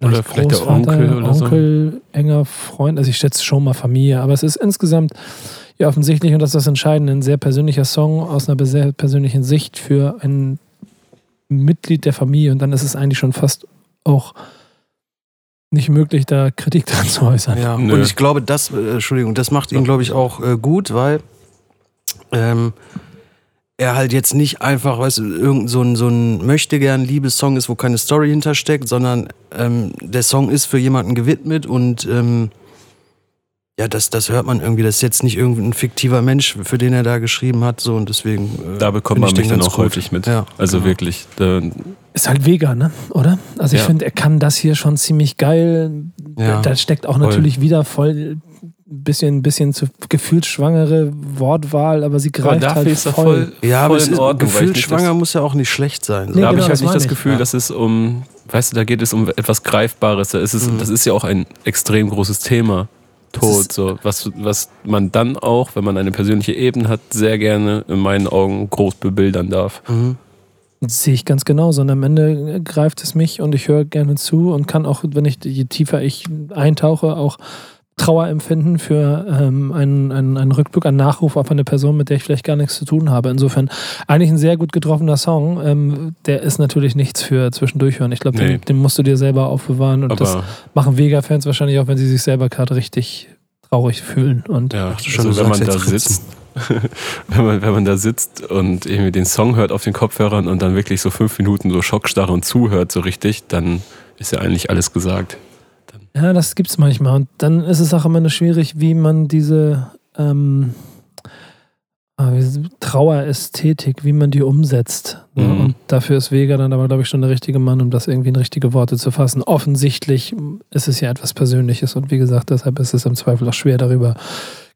Oder vielleicht der Onkel oder so. Onkel, enger Freund. Also ich schätze schon mal Familie, aber es ist insgesamt ja offensichtlich, und das ist das Entscheidende, ein sehr persönlicher Song aus einer sehr persönlichen Sicht für ein Mitglied der Familie. Und dann ist es eigentlich schon fast auch nicht möglich, da Kritik dran zu äußern. Ja, Nö. und ich glaube, das, äh, Entschuldigung, das macht ihn, glaube ich, auch äh, gut, weil ähm, er halt jetzt nicht einfach, weißt du, irgend so ein, so ein möchtegern Liebessong ist, wo keine Story hintersteckt, sondern ähm, der Song ist für jemanden gewidmet und ähm, ja, das, das hört man irgendwie. Das ist jetzt nicht irgendein fiktiver Mensch, für den er da geschrieben hat, so und deswegen. Äh, Da bekommt man ich mich dann auch gut. häufig mit. Ja, Also genau. wirklich. Da, Ist halt Vega, ne? Oder? Also ich Ja. finde, er kann das hier schon ziemlich geil. Ja. Da steckt auch Voll. natürlich wieder voll bisschen, bisschen zu gefühlsschwangere Wortwahl, aber sie aber greift dafür halt ist voll. voll, Ja, aber voll in Ordnung. gefühlt schwanger das, muss ja auch nicht schlecht sein. So. Nee, da habe genau, ich halt das nicht das. Gefühl, Ja. dass es um, weißt du, da geht es um etwas Greifbares. Da ist es, Mhm. Das ist ja auch ein extrem großes Thema. Tod, ist- so. Was, was man dann auch, wenn man eine persönliche Ebene hat, sehr gerne in meinen Augen groß bebildern darf. Mhm. Das sehe ich ganz genauso. Und am Ende greift es mich und ich höre gerne zu und kann auch, wenn ich, je tiefer ich eintauche, auch Trauer empfinden für ähm, einen, einen, einen Rückblick, einen Nachruf auf eine Person, mit der ich vielleicht gar nichts zu tun habe. Insofern eigentlich ein sehr gut getroffener Song. Ähm, der ist natürlich nichts für zwischendurch hören. Ich glaube, Nee. den, den musst du dir selber aufbewahren und das Aber machen Vega-Fans wahrscheinlich auch, wenn sie sich selber gerade richtig traurig fühlen. Und ja, dachte schon, also wenn man da sitzt, wenn man, wenn man da sitzt und irgendwie den Song hört auf den Kopfhörern und dann wirklich so fünf Minuten so schockstarre und zuhört so richtig, dann ist ja eigentlich alles gesagt. Ja, das gibt's manchmal. Und dann ist es auch immer schwierig, wie man diese ähm, ah, Trauerästhetik, wie man die umsetzt. Ne? Mhm. Und dafür ist Vega dann aber, glaube ich, schon der richtige Mann, um das irgendwie in richtige Worte zu fassen. Offensichtlich ist es ja etwas Persönliches und wie gesagt, deshalb ist es im Zweifel auch schwer, darüber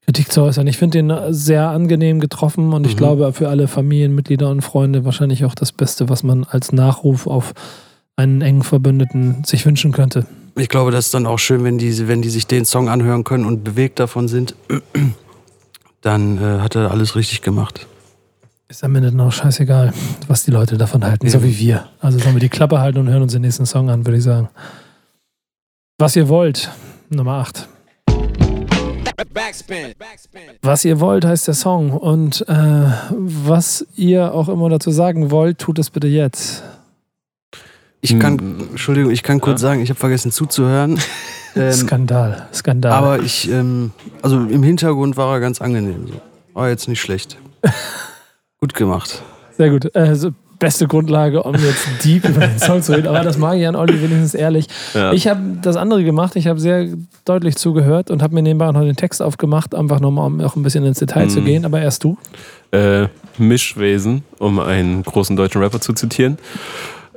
Kritik zu äußern. Ich finde den sehr angenehm getroffen und ich Mhm. glaube für alle Familienmitglieder und Freunde wahrscheinlich auch das Beste, was man als Nachruf auf einen engen Verbündeten sich wünschen könnte. Ich glaube, das ist dann auch schön, wenn die, wenn die sich den Song anhören können und bewegt davon sind, dann äh, hat er alles richtig gemacht. Ist am Ende noch scheißegal, was die Leute davon halten, so Eben. wie wir. Also sollen wir die Klappe halten und hören uns den nächsten Song an, würde ich sagen. Was ihr wollt, Nummer 8. Backspin. Backspin. Was ihr wollt, heißt der Song. Und äh, was ihr auch immer dazu sagen wollt, tut es bitte jetzt. Ich kann, Hm. Entschuldigung, ich kann kurz sagen, ich habe vergessen zuzuhören. Ähm, Skandal, Skandal. aber ich, ähm, also im Hintergrund war er ganz angenehm. So. War jetzt nicht schlecht. Gut gemacht. Sehr gut. Äh, so beste Grundlage, um jetzt deep über den Song zu reden. Aber das mag ich an Olli wenigstens ehrlich. Ja. Ich habe das andere gemacht. Ich habe sehr deutlich zugehört und habe mir nebenbei auch noch den Text aufgemacht, einfach nochmal, um auch ein bisschen ins Detail zu Mhm. gehen. Aber erst du. äh, Mischwesen, um einen großen deutschen Rapper zu zitieren.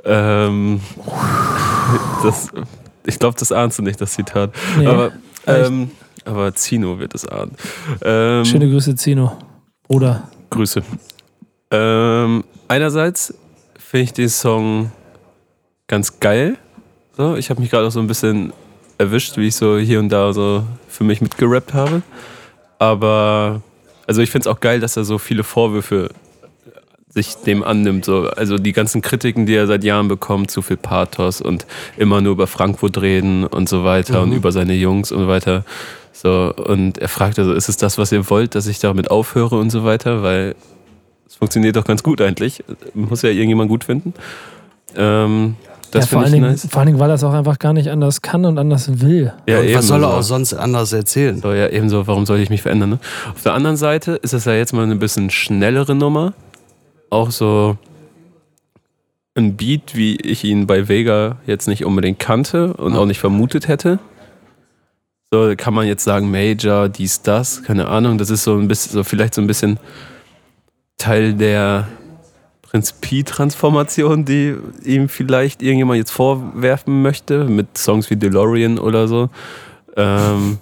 Ähm, das, ich glaube, das ahnst du nicht, das Zitat. Nee, aber, echt? ähm, aber Zino wird es ahnen. Ähm, Schöne Grüße, Zino. Bruder. Grüße. Ähm, einerseits finde ich den Song ganz geil. So, ich habe mich gerade auch so ein bisschen erwischt, wie ich so hier und da so für mich mitgerappt habe. Aber also ich finde es auch geil, dass er so viele Vorwürfe sich dem annimmt. So. Also die ganzen Kritiken, die er seit Jahren bekommt, zu viel Pathos und immer nur über Frankfurt reden und so weiter und Mhm. über seine Jungs und so weiter. So, und er fragt also, ist es das, was ihr wollt, dass ich damit aufhöre und so weiter? Weil es funktioniert doch ganz gut eigentlich. Muss ja irgendjemand gut finden. Ähm, das ja, vor, allen ich Dingen, nice. vor allen Dingen, weil er es auch einfach gar nicht anders kann und anders will. Ja, Und was soll er auch sonst anders erzählen? So, ja, ebenso, warum soll ich mich verändern? Ne? Auf der anderen Seite ist es ja jetzt mal eine bisschen schnellere Nummer. Auch so ein Beat, wie ich ihn bei Vega jetzt nicht unbedingt kannte und auch nicht vermutet hätte. So kann man jetzt sagen, Major, dies, das, keine Ahnung. Das ist so ein bisschen, so vielleicht so ein bisschen Teil der Prinz Pi-Transformation, die ihm vielleicht irgendjemand jetzt vorwerfen möchte, mit Songs wie DeLorean oder so. Ähm,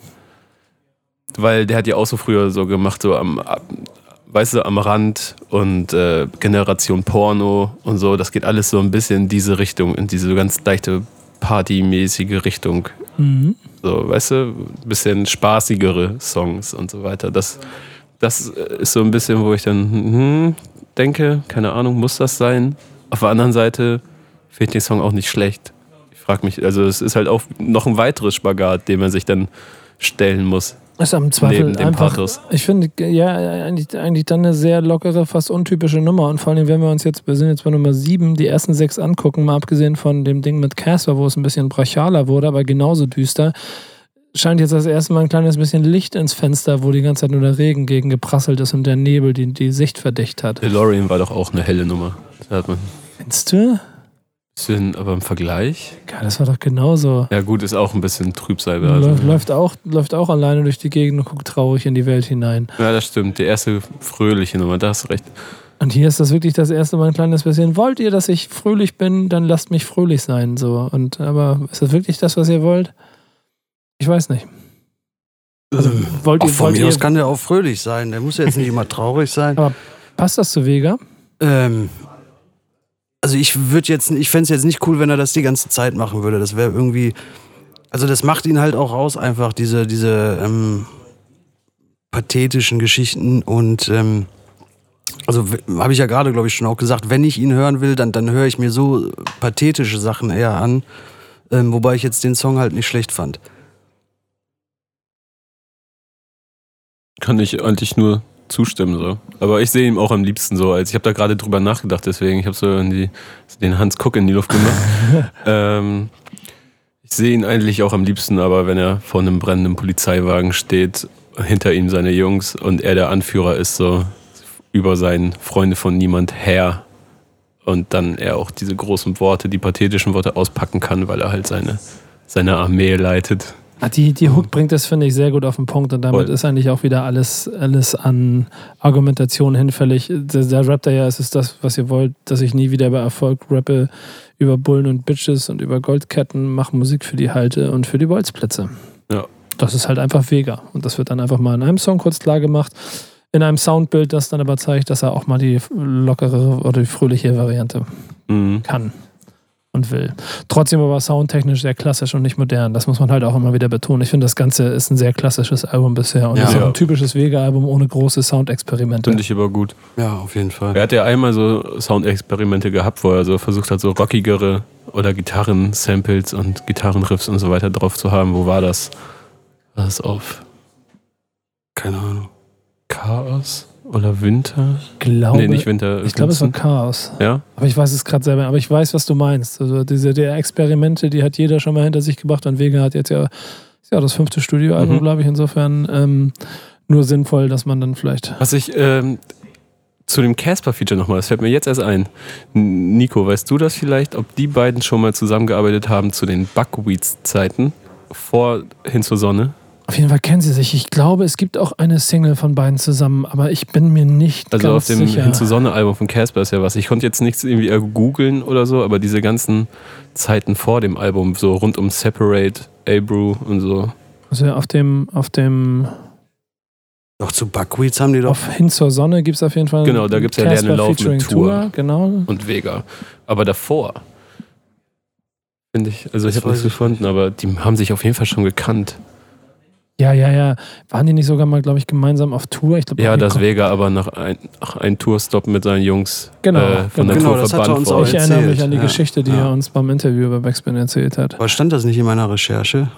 weil der hat ja auch so früher so gemacht, so am, weißt du, am Rand und äh, Generation Porno und so. Das geht alles so ein bisschen in diese Richtung, in diese ganz leichte partymäßige Richtung. Mhm. So, weißt du, ein bisschen spaßigere Songs und so weiter. Das, das ist so ein bisschen, wo ich dann hm, denke, keine Ahnung, muss das sein? Auf der anderen Seite finde ich den Song auch nicht schlecht. Ich frage mich, also es ist halt auch noch ein weiteres Spagat, den man sich dann stellen muss. Ist am Zweifel Neben dem einfach. Pathos. Ich finde, ja, eigentlich, eigentlich dann eine sehr lockere, fast untypische Nummer. Und vor allem, wenn wir uns jetzt, wir sind jetzt bei Nummer 7, die ersten sechs angucken, mal abgesehen von dem Ding mit Casper, wo es ein bisschen brachialer wurde, aber genauso düster, scheint jetzt das erste Mal ein kleines bisschen Licht ins Fenster, wo die ganze Zeit nur der Regen gegen geprasselt ist und der Nebel die, die Sicht verdeckt hat. DeLorean war doch auch eine helle Nummer. Findest du? Bisschen, aber im Vergleich. Ja, das war doch genauso. Ja, gut, ist auch ein bisschen Trübsal. Läuft, Also. läuft, auch, läuft auch alleine durch die Gegend und guckt traurig in die Welt hinein. Ja, das stimmt. Die erste fröhliche Nummer, da hast du recht. Und hier ist das wirklich das erste Mal ein kleines bisschen. Wollt ihr, dass ich fröhlich bin, dann lasst mich fröhlich sein. So. Und aber ist das wirklich das, was ihr wollt? Ich weiß nicht. Also, wollt Auch ihr, von wollt mir ihr aus kann der auch fröhlich sein. Der muss ja jetzt nicht immer traurig sein. passt das zu Vega? Ähm, also ich würde jetzt, ich fände es jetzt nicht cool, wenn er das die ganze Zeit machen würde. Das wäre irgendwie, also das macht ihn halt auch aus, einfach diese, diese ähm, pathetischen Geschichten und ähm, also habe ich ja gerade, glaube ich, schon auch gesagt, wenn ich ihn hören will, dann, dann höre ich mir so pathetische Sachen eher an, ähm, wobei ich jetzt den Song halt nicht schlecht fand. Kann ich eigentlich nur zustimmen so. Aber ich sehe ihn auch am liebsten so, als ich habe da gerade drüber nachgedacht, deswegen ich habe so die, den Hans Kuck in die Luft gemacht. ähm, ich sehe ihn eigentlich auch am liebsten, aber wenn er vor einem brennenden Polizeiwagen steht, hinter ihm seine Jungs und er der Anführer ist, so über seinen Freunde von niemand her und dann er auch diese großen Worte, die pathetischen Worte auspacken kann, weil er halt seine, seine Armee leitet. Ah, Die, die Hook bringt das, finde ich, sehr gut auf den Punkt und damit Voll. ist eigentlich auch wieder alles, alles an Argumentation hinfällig. Der, der rappt da ja, es ist das, was ihr wollt, dass ich nie wieder über Erfolg rappe, über Bullen und Bitches und über Goldketten, mache Musik für die Halte und für die Bolzplätze. Ja. Das ist halt einfach Vega. Und das wird dann einfach mal in einem Song kurz klar gemacht, in einem Soundbild, das dann aber zeigt, dass er auch mal die lockere oder die fröhliche Variante Mhm. kann. Und will. Trotzdem aber soundtechnisch sehr klassisch und nicht modern. Das muss man halt auch immer wieder betonen. Ich finde, das Ganze ist ein sehr klassisches Album bisher und Ja. ist auch ein typisches Vega-Album ohne große Soundexperimente. Finde ich aber gut. Ja, auf jeden Fall. Er hat ja einmal so Soundexperimente gehabt, wo er so versucht hat, so rockigere oder Gitarren-Samples und Gitarrenriffs und so weiter drauf zu haben. Wo war das? War das auf Keine Ahnung. Chaos oder Winter? glaube, nee, nicht Winter. ich glaube, es war. Chaos. Ja? Aber ich weiß es gerade selber. Aber ich weiß, was du meinst. Also diese die Experimente, die hat jeder schon mal hinter sich gebracht. Und Vega hat jetzt ja, ja das fünfte Studioalbum, Mhm. glaube ich. Insofern ähm, nur sinnvoll, dass man dann vielleicht. Was ich ähm, zu dem Casper-Feature nochmal, das fällt mir jetzt erst ein. Nico, weißt du das vielleicht, ob die beiden schon mal zusammengearbeitet haben zu den Buckwheats-Zeiten vor Hin zur Sonne? Auf jeden Fall kennen sie sich. Ich glaube, es gibt auch eine Single von beiden zusammen, aber ich bin mir nicht Also ganz auf dem sicher. Hin zur Sonne-Album von Casper ist ja was. Ich konnte jetzt nichts irgendwie googeln oder so, aber diese ganzen Zeiten vor dem Album, so rund um Separate, Abrew und so. Also auf dem, auf dem, Doch zu Buckwheats haben die doch. auf Hin zur Sonne gibt es auf jeden Fall. Genau, da gibt's ja Casper Lernen Lauf featuring mit Tour. Genau. und Vega. Aber davor, finde ich, also ich Das habe nichts ich gefunden, aber die haben sich auf jeden Fall schon gekannt. Ja, ja, ja. Waren die nicht sogar mal, glaube ich, gemeinsam auf Tour? Ich glaube, Ja, dass Vega aber nach ein, einem Tourstop mit seinen Jungs Genau, äh, von genau. der Genau, Tour das hat er verbannt auch Ich erinnere mich an die ja. Geschichte, die Ja. er uns beim Interview bei Backspin erzählt hat. Aber stand das nicht in meiner Recherche?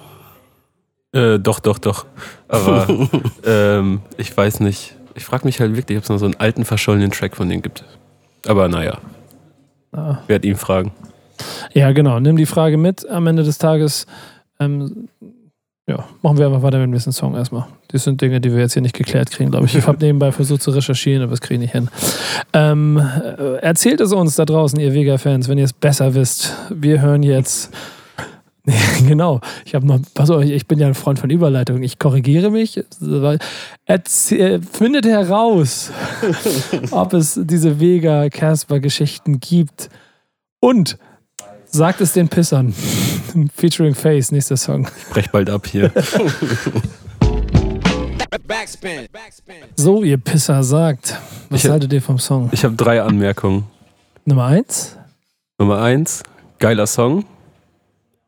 Äh, doch, doch, doch. Aber ähm, ich weiß nicht. Ich frage mich halt wirklich, ob es noch so einen alten, verschollenen Track von denen gibt. Aber naja, Ah. werd ihn fragen. Ja, genau. Nimm die Frage mit. Am Ende des Tages ähm, ja, machen wir einfach weiter mit dem nächsten Song erstmal. Das sind Dinge, die wir jetzt hier nicht geklärt kriegen, glaube ich. Ich habe nebenbei versucht zu recherchieren, aber das kriege ich nicht hin. Ähm, äh, erzählt es uns da draußen, ihr Vega-Fans, wenn ihr es besser wisst. Wir hören jetzt. genau, ich habe noch, pass auf, ich bin ja ein Freund von Überleitungen. Ich korrigiere mich. Erzähl, findet heraus, ob es diese Vega-Casper-Geschichten gibt. Und sagt es den Pissern. Featuring Face, nächster Song. Ich brech bald ab hier. Backspin. Backspin. So, ihr Pisser, sagt. Was Ich- haltet ihr vom Song? Ich habe drei Anmerkungen. Nummer eins? Nummer eins, geiler Song.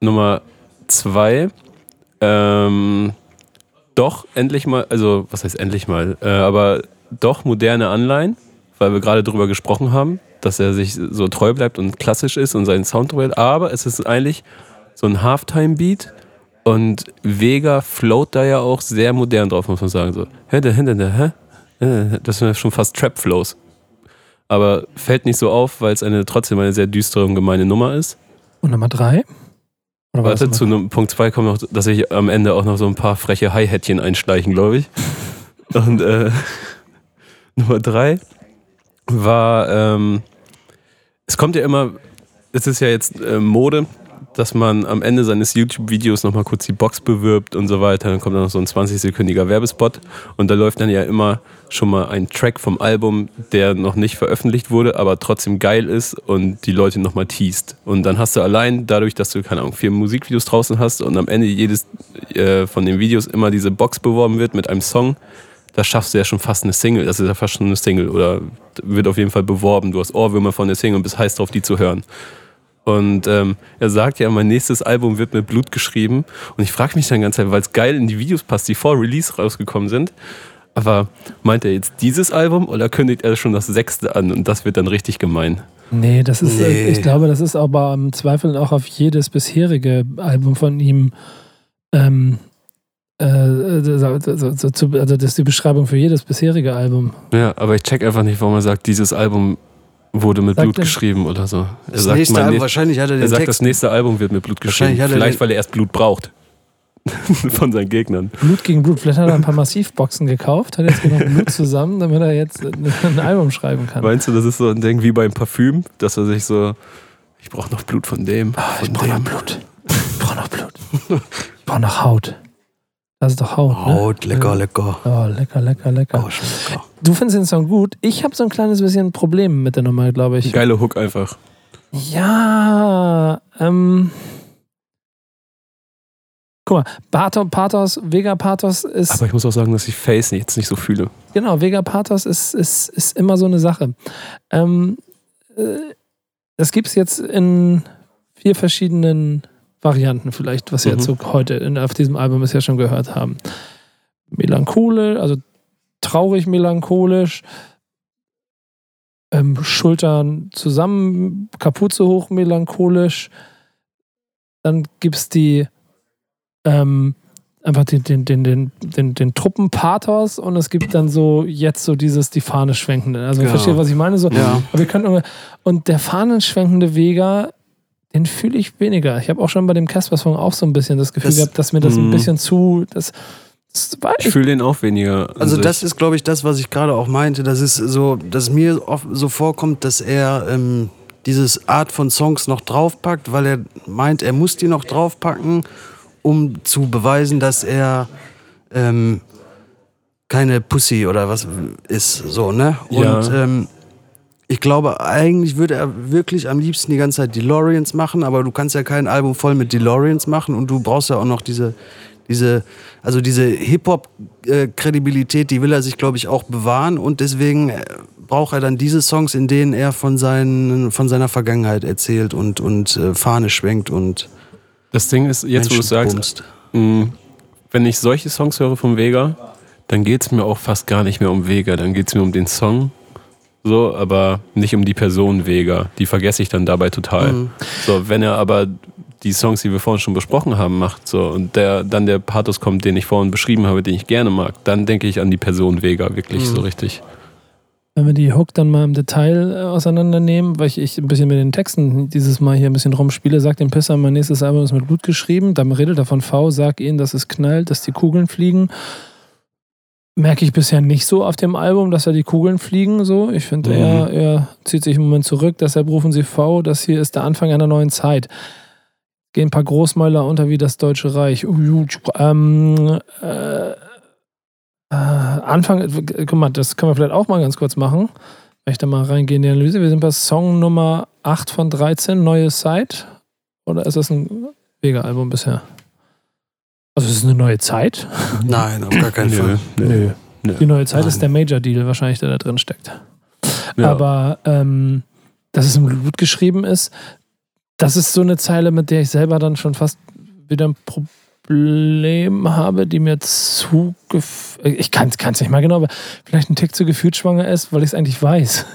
Nummer zwei, ähm, doch endlich mal, also was heißt endlich mal, äh, aber doch moderne Anleihen, weil wir gerade drüber gesprochen haben, dass er sich so treu bleibt und klassisch ist und seinen Sound treu, aber es ist eigentlich so ein Halftime-Beat und Vega float da ja auch sehr modern drauf, muss man sagen. So, Das sind ja schon fast Trap-Flows. Aber fällt nicht so auf, weil es eine trotzdem eine sehr düstere und gemeine Nummer ist. Und Nummer drei? Oder Warte, zu Nummer- Num- Punkt 2 kommt noch, dass sich am Ende auch noch so ein paar freche Hi-Hättchen einschleichen, glaube ich. Und äh, Nummer 3 war, ähm, es kommt ja immer, es ist ja jetzt äh, Mode, dass man am Ende seines YouTube-Videos nochmal kurz die Box bewirbt und so weiter. Dann kommt dann noch so ein 20-sekündiger Werbespot und da läuft dann ja immer schon mal ein Track vom Album, der noch nicht veröffentlicht wurde, aber trotzdem geil ist und die Leute nochmal teast. Und dann hast du allein dadurch, dass du, keine Ahnung, vier Musikvideos draußen hast und am Ende jedes äh, von den Videos immer diese Box beworben wird mit einem Song, da schaffst du ja schon fast eine Single. Das ist ja fast schon eine Single oder wird auf jeden Fall beworben. Du hast Ohrwürmer von der Single und bist heiß drauf, die zu hören. Und ähm, er sagt ja, mein nächstes Album wird mit Blut geschrieben. Und ich frage mich dann Zeit, weil es geil in die Videos passt, die vor Release rausgekommen sind. Aber meint er jetzt dieses Album oder kündigt er schon das sechste an? Und das wird dann richtig gemein. Nee, das ist, äh, Nee. ich glaube, das ist aber im Zweifel auch auf jedes bisherige Album von ihm. Ähm, also das ist die Beschreibung für jedes bisherige Album. Ja, aber ich check einfach nicht, warum er sagt, dieses Album wurde mit Sagt Blut er- geschrieben oder so. Er Das sagt, nächste mein Album, nächst- wahrscheinlich hat er er den sagt das Text. nächste Album wird mit Blut geschrieben. Er Vielleicht, weil er erst Blut braucht. Von seinen Gegnern. Blut gegen Blut. Vielleicht hat er ein paar Massivboxen gekauft, hat jetzt genug Blut zusammen, damit er jetzt ein Album schreiben kann. Meinst du, das ist so ein Ding wie beim Parfüm, dass er sich so, ich brauche noch Blut von dem, Ah, ich brauche noch. Blut. Ich brauche noch Blut. Ich brauche noch Haut. Das ist doch Haut. Ne? Haut, lecker, lecker. Oh, lecker, lecker, lecker. Oh, schon lecker. Du findest den Song gut. Ich habe so ein kleines bisschen ein Problem mit der Nummer, glaube ich. Geile Hook einfach. Ja, ähm. Guck mal, Pathos, Pathos, Vega Pathos ist. Aber ich muss auch sagen, dass ich Face jetzt nicht so fühle. Genau, Vega Pathos ist, ist, ist immer so eine Sache. Ähm, äh, das gibt es jetzt in vier verschiedenen Varianten vielleicht, was wir Mhm. jetzt so heute in, auf diesem Album bisher schon gehört haben. Melancholisch, also traurig melancholisch, ähm, Schultern zusammen, Kapuze hoch melancholisch. Dann gibt es die ähm, einfach den, den, den, den, den, den Truppenpathos und es gibt dann so jetzt so dieses die Fahne schwenkende. Also Genau. versteht, was ich meine? So, Ja. wir können und der fahnenschwenkende Vega, den fühle ich weniger. Ich habe auch schon bei dem Casper-Song auch so ein bisschen das Gefühl Das- gehabt, dass mir das ein Mhm. bisschen zu. Das, das war Ich fühle den auch weniger. Also sich. das ist, glaube ich, das, was ich gerade auch meinte. Das ist so, dass mir oft so vorkommt, dass er ähm, dieses Art von Songs noch draufpackt, weil er meint, er muss die noch draufpacken, um zu beweisen, dass er ähm, keine Pussy oder was ist, so, ne? Und Ja. ähm, ich glaube, eigentlich würde er wirklich am liebsten die ganze Zeit DeLoreans machen, aber du kannst ja kein Album voll mit DeLoreans machen und du brauchst ja auch noch diese, diese, also diese Hip-Hop-Kredibilität, die will er sich, glaube ich, auch bewahren und deswegen äh, braucht er dann diese Songs, in denen er von, seinen, von seiner Vergangenheit erzählt und, und äh, Fahne schwenkt und das Ding ist, jetzt wo du Menschen es sagst, mh, wenn ich solche Songs höre vom Vega, dann geht es mir auch fast gar nicht mehr um Vega. Dann geht es mir um den Song, so, aber nicht um die Person Vega. Die vergesse ich dann dabei total. Mhm. So, wenn er aber die Songs, die wir vorhin schon besprochen haben, macht, so und der, dann der Pathos kommt, den ich vorhin beschrieben habe, den ich gerne mag, dann denke ich an die Person Vega wirklich Mhm. so richtig. Wenn wir die Hook dann mal im Detail äh, auseinandernehmen, weil ich, ich ein bisschen mit den Texten dieses Mal hier ein bisschen rumspiele, sagt dem Pisser, mein nächstes Album ist mit Blut geschrieben. Dann redet er von V, sag ihnen, dass es knallt, dass die Kugeln fliegen. Merke ich bisher nicht so auf dem Album, dass da die Kugeln fliegen. So. Ich finde, Mhm. er, er zieht sich im Moment zurück, deshalb rufen sie V, das hier ist der Anfang einer neuen Zeit. Gehen ein paar Großmäuler unter wie das Deutsche Reich. Ähm, äh, äh, Anfang, äh, guck mal, das können wir vielleicht auch mal ganz kurz machen. Ich da mal reingehe in die Analyse. Wir sind bei Song Nummer 8 von 13, Neue Zeit. Oder ist das ein Vega-Album bisher? Also ist es eine neue Zeit? Nein, auf gar keinen Fall. Nö. Nö. Die neue Zeit Nein. ist der Major-Deal wahrscheinlich, der da drin steckt. Ja. Aber ähm, dass es im Blut geschrieben ist, das ist so eine Zeile, mit der ich selber dann schon fast wieder ein Problem habe, die mir zu ich kann es nicht mal genau, aber vielleicht ein Tick zu gefühlsschwanger ist, weil ich es eigentlich weiß.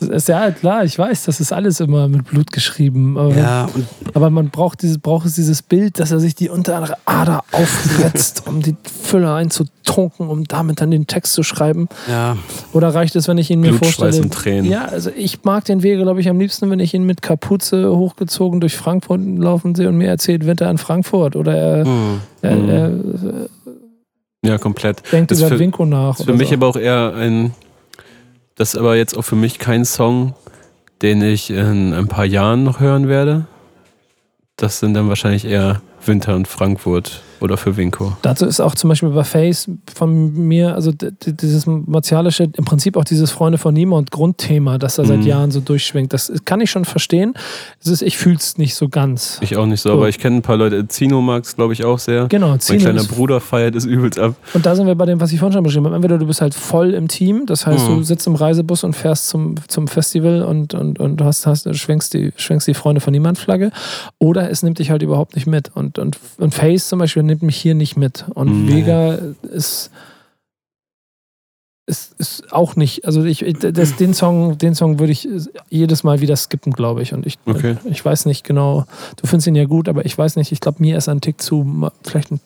Ist ja klar, ich weiß, das ist alles immer mit Blut geschrieben. Aber, Ja, und aber man braucht, dieses, braucht es dieses Bild, dass er sich die untere Ader aufsetzt, um die Fülle einzutunken, um damit dann den Text zu schreiben. ja, Oder reicht es, wenn ich ihn mir Blut, Schweiß vorstelle? und Tränen. Ja, also ich mag den Wege, glaube ich, am liebsten, wenn ich ihn mit Kapuze hochgezogen durch Frankfurt laufen sehe und mir erzählt, Winter in Frankfurt. Oder er, hm. er, Mhm. er Ja, komplett. denkt Das über für- Winko nach. Ist für mich so. aber auch eher ein. Das ist aber jetzt auch für mich kein Song, den ich in ein paar Jahren noch hören werde. Das sind dann wahrscheinlich eher Winter und Frankfurt oder für Winko. Dazu ist auch zum Beispiel bei Face von mir, also dieses martialische, im Prinzip auch dieses Freunde von niemand Grundthema, das da seit Mhm. Jahren so durchschwingt. Das kann ich schon verstehen. Es ist, ich fühle es nicht so ganz. Ich auch nicht so, So. aber ich kenne ein paar Leute. Zino mag es, glaube ich, auch sehr. Genau, Mein Zino kleiner ist Bruder feiert es übelst ab. Und da sind wir bei dem, was ich vorhin schon beschrieben habe. Entweder du bist halt voll im Team, das heißt, Mhm. du sitzt im Reisebus und fährst zum, zum Festival und, und, und hast, hast, schwenkst, die, schwenkst die Freunde von niemand Flagge. Oder es nimmt dich halt überhaupt nicht mit. Und, und, und Face zum Beispiel nimmt mich hier nicht mit. Und Mhm. Vega ist, ist, ist auch nicht. Also ich, das, den Song, den Song würde ich jedes Mal wieder skippen, glaube ich. Und ich, Okay. ich weiß nicht genau, du findest ihn ja gut, aber ich weiß nicht, ich glaube, mir ist ein Tick zu, vielleicht ein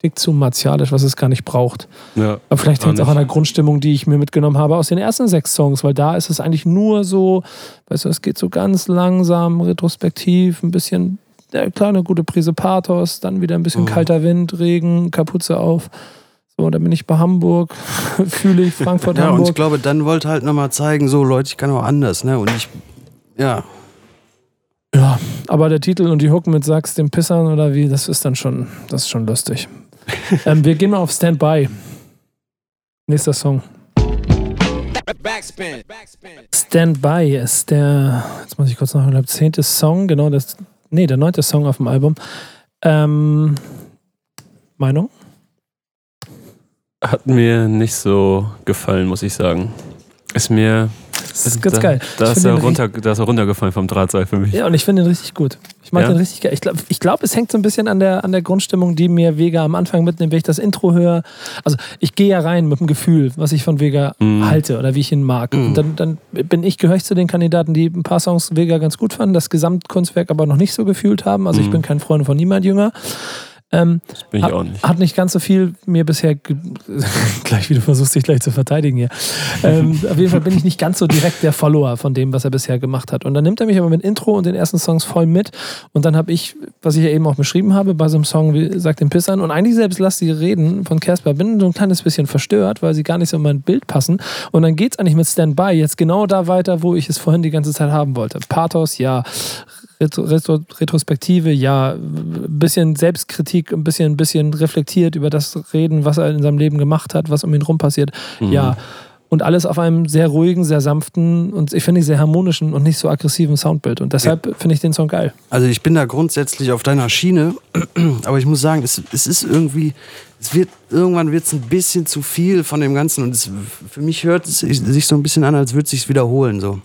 Tick zu martialisch, was es gar nicht braucht. Ja. Aber vielleicht hängt es auch an der Grundstimmung, die ich mir mitgenommen habe aus den ersten sechs Songs, weil da ist es eigentlich nur so, weißt du, es geht so ganz langsam, retrospektiv, ein bisschen, ja, klar, eine gute Prise Pathos, dann wieder ein bisschen Mhm. kalter Wind, Regen, Kapuze auf. So, dann bin ich bei Hamburg, fühle ich Frankfurt, ja, und ich Hamburg. glaube, dann wollte halt nochmal zeigen, so Leute, ich kann auch anders, ne? Und ich, ja, Ja, aber der Titel und die Hook mit Sag's den Pissern oder wie, das ist dann schon, das ist schon lustig. ähm, wir gehen mal auf Standby. Nächster Song. Backspin. Backspin. Standby ist der, jetzt muss ich kurz glaube, zehnte Song, genau, das, nee, der neunte Song auf dem Album. Ähm, Meinung? Hat mir nicht so gefallen, muss ich sagen. Ist mir. Das ist ganz da, geil. Da ist, er runter, da ist er runtergefallen vom Drahtseil für mich. Ja, und ich finde den richtig gut. Ich mag Ja? den richtig geil. Ich glaube, ich glaub, es hängt so ein bisschen an der, an der Grundstimmung, die mir Vega am Anfang mitnimmt, wenn ich das Intro höre. Also ich gehe ja rein mit dem Gefühl, was ich von Vega Mhm. halte oder wie ich ihn mag. Und dann, dann bin ich, gehöre ich zu den Kandidaten, die ein paar Songs Vega ganz gut fanden, das Gesamtkunstwerk aber noch nicht so gefühlt haben. Also ich Mhm. bin kein Freund von niemand jünger. Ähm, Das bin ich hat, auch nicht. Hat nicht ganz so viel mir bisher, gleich wie du versuchst, dich gleich zu verteidigen hier. Ähm, auf jeden Fall bin ich nicht ganz so direkt der Follower von dem, was er bisher gemacht hat. Und dann nimmt er mich aber mit Intro und den ersten Songs voll mit. Und dann habe ich, was ich ja eben auch beschrieben habe, bei so einem Song wie Sagt den Pissern und eigentlich selbst lass die reden von Casper, bin so ein kleines bisschen verstört, weil sie gar nicht so in mein Bild passen. Und dann geht es eigentlich mit Standby jetzt genau da weiter, wo ich es vorhin die ganze Zeit haben wollte. Pathos, ja. Retro, Retro, Retrospektive, ja, ein bisschen Selbstkritik, ein bisschen, ein bisschen reflektiert über das Reden, was er in seinem Leben gemacht hat, was um ihn rum passiert. Mhm. Ja. Und alles auf einem sehr ruhigen, sehr sanften und ich finde sehr harmonischen und nicht so aggressiven Soundbild. Und deshalb finde ich den Song geil. Also ich bin da grundsätzlich auf deiner Schiene, aber ich muss sagen, es, es ist irgendwie, es wird, irgendwann wird es ein bisschen zu viel von dem Ganzen und es, für mich hört es sich so ein bisschen an, als würde es sich wiederholen so.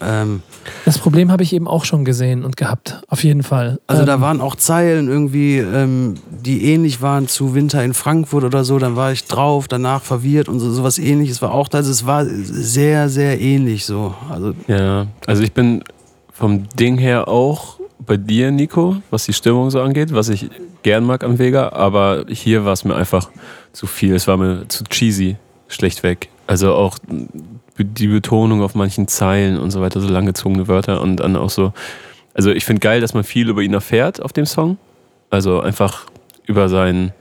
Ähm, Das Problem habe ich eben auch schon gesehen und gehabt. Auf jeden Fall. also Ähm, da waren auch Zeilen irgendwie, ähm, die ähnlich waren zu Winter in Frankfurt oder so, dann war ich drauf, danach verwirrt und so sowas ähnliches war auch da. Also es war sehr, sehr ähnlich so. Also Ja, also ich bin vom Ding her auch bei dir, Nico, was die Stimmung so angeht, was ich gern mag am Vega, aber hier war es mir einfach zu viel. Es war mir zu cheesy, schlechtweg. Also auch die Betonung auf manchen Zeilen und so weiter, so langgezogene Wörter und dann auch so. Also ich finde geil, dass man viel über ihn erfährt auf dem Song. Also einfach über sein,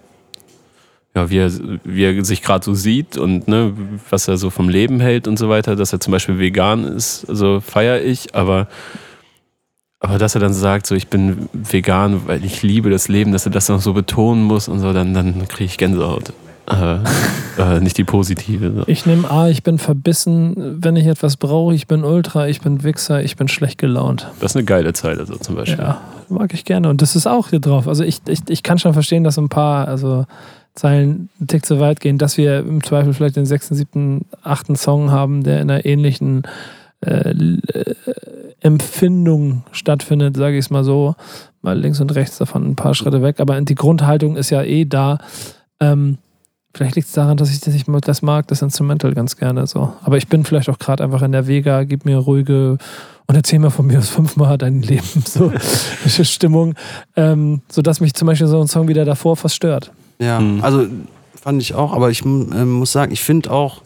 ja, wie er, wie er sich gerade so sieht und ne, was er so vom Leben hält und so weiter, dass er zum Beispiel vegan ist, also feiere ich, aber, aber dass er dann sagt, so ich bin vegan, weil ich liebe das Leben, dass er das noch so betonen muss und so, dann, dann kriege ich Gänsehaut. Äh, äh, nicht die positive. Ich nehme A, ich bin verbissen, wenn ich etwas brauche, ich bin Ultra, ich bin Wichser, ich bin schlecht gelaunt. Das ist eine geile Zeile, so zum Beispiel. Ja, mag ich gerne. Und das ist auch hier drauf. Also ich, ich, ich kann schon verstehen, dass ein paar also Zeilen einen Tick zu weit gehen, dass wir im Zweifel vielleicht den sechsten, siebten, achten Song haben, der in einer ähnlichen äh, äh, Empfindung stattfindet, sage ich es mal so. Mal links und rechts davon ein paar Schritte weg. Aber die Grundhaltung ist ja eh da. Ähm, Vielleicht liegt es daran, dass ich das, ich das mag, das Instrumental ganz gerne so. Aber ich bin vielleicht auch gerade einfach in der Vega, gib mir ruhige und erzähl mir von mir aus fünfmal dein Leben, so Stimmung, ähm, sodass mich zum Beispiel so ein Song wieder davor fast stört. Ja, Mhm. also fand ich auch, aber ich ähm, muss sagen, ich finde auch,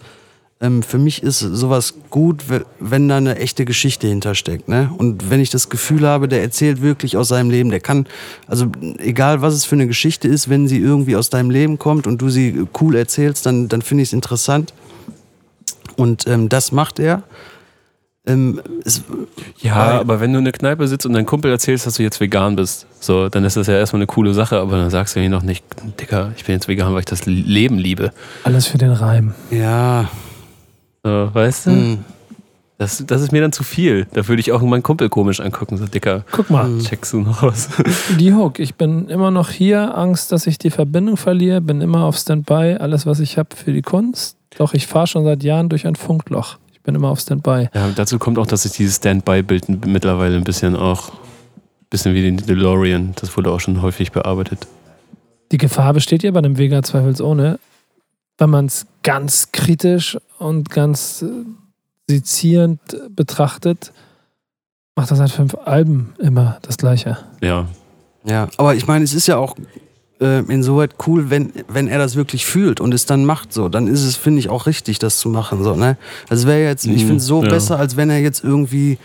ähm, für mich ist sowas gut, we- wenn da eine echte Geschichte hintersteckt. Ne? Und wenn ich das Gefühl habe, der erzählt wirklich aus seinem Leben, der kann, also egal was es für eine Geschichte ist, wenn sie irgendwie aus deinem Leben kommt und du sie cool erzählst, dann, dann finde ich es interessant. Und ähm, das macht er. Ähm, es, Ja, Weil- aber wenn du in der Kneipe sitzt und dein Kumpel erzählst, dass du jetzt vegan bist, so, dann ist das ja erstmal eine coole Sache, aber dann sagst du ja noch nicht, Dicker, ich bin jetzt vegan, weil ich das Leben liebe. Alles für den Reim. ja, So, weißt du? mh, Das, das ist mir dann zu viel. Da würde ich auch meinen Kumpel komisch angucken, so Dicker. Guck mal, Checkst du noch was? die Hook. Ich bin immer noch hier, Angst, dass ich die Verbindung verliere, bin immer auf Standby, alles, was ich habe für die Kunst. Doch ich fahre schon seit Jahren durch ein Funkloch. Ich bin immer auf Standby. Ja, dazu kommt auch, dass sich dieses Standby-Bild mittlerweile ein bisschen auch, bisschen wie den DeLorean, das wurde auch schon häufig bearbeitet. Die Gefahr besteht ja bei einem Vega zweifelsohne, wenn man es ganz kritisch und ganz äh, sezierend betrachtet, macht er seit fünf Alben immer das Gleiche. Ja, Ja, aber ich meine, es ist ja auch äh, insoweit cool, wenn, wenn er das wirklich fühlt und es dann macht so. Dann ist es, finde ich, auch richtig, das zu machen. So, ne? Also wäre jetzt, ich Mhm, finde es so ja. besser, als wenn er jetzt irgendwie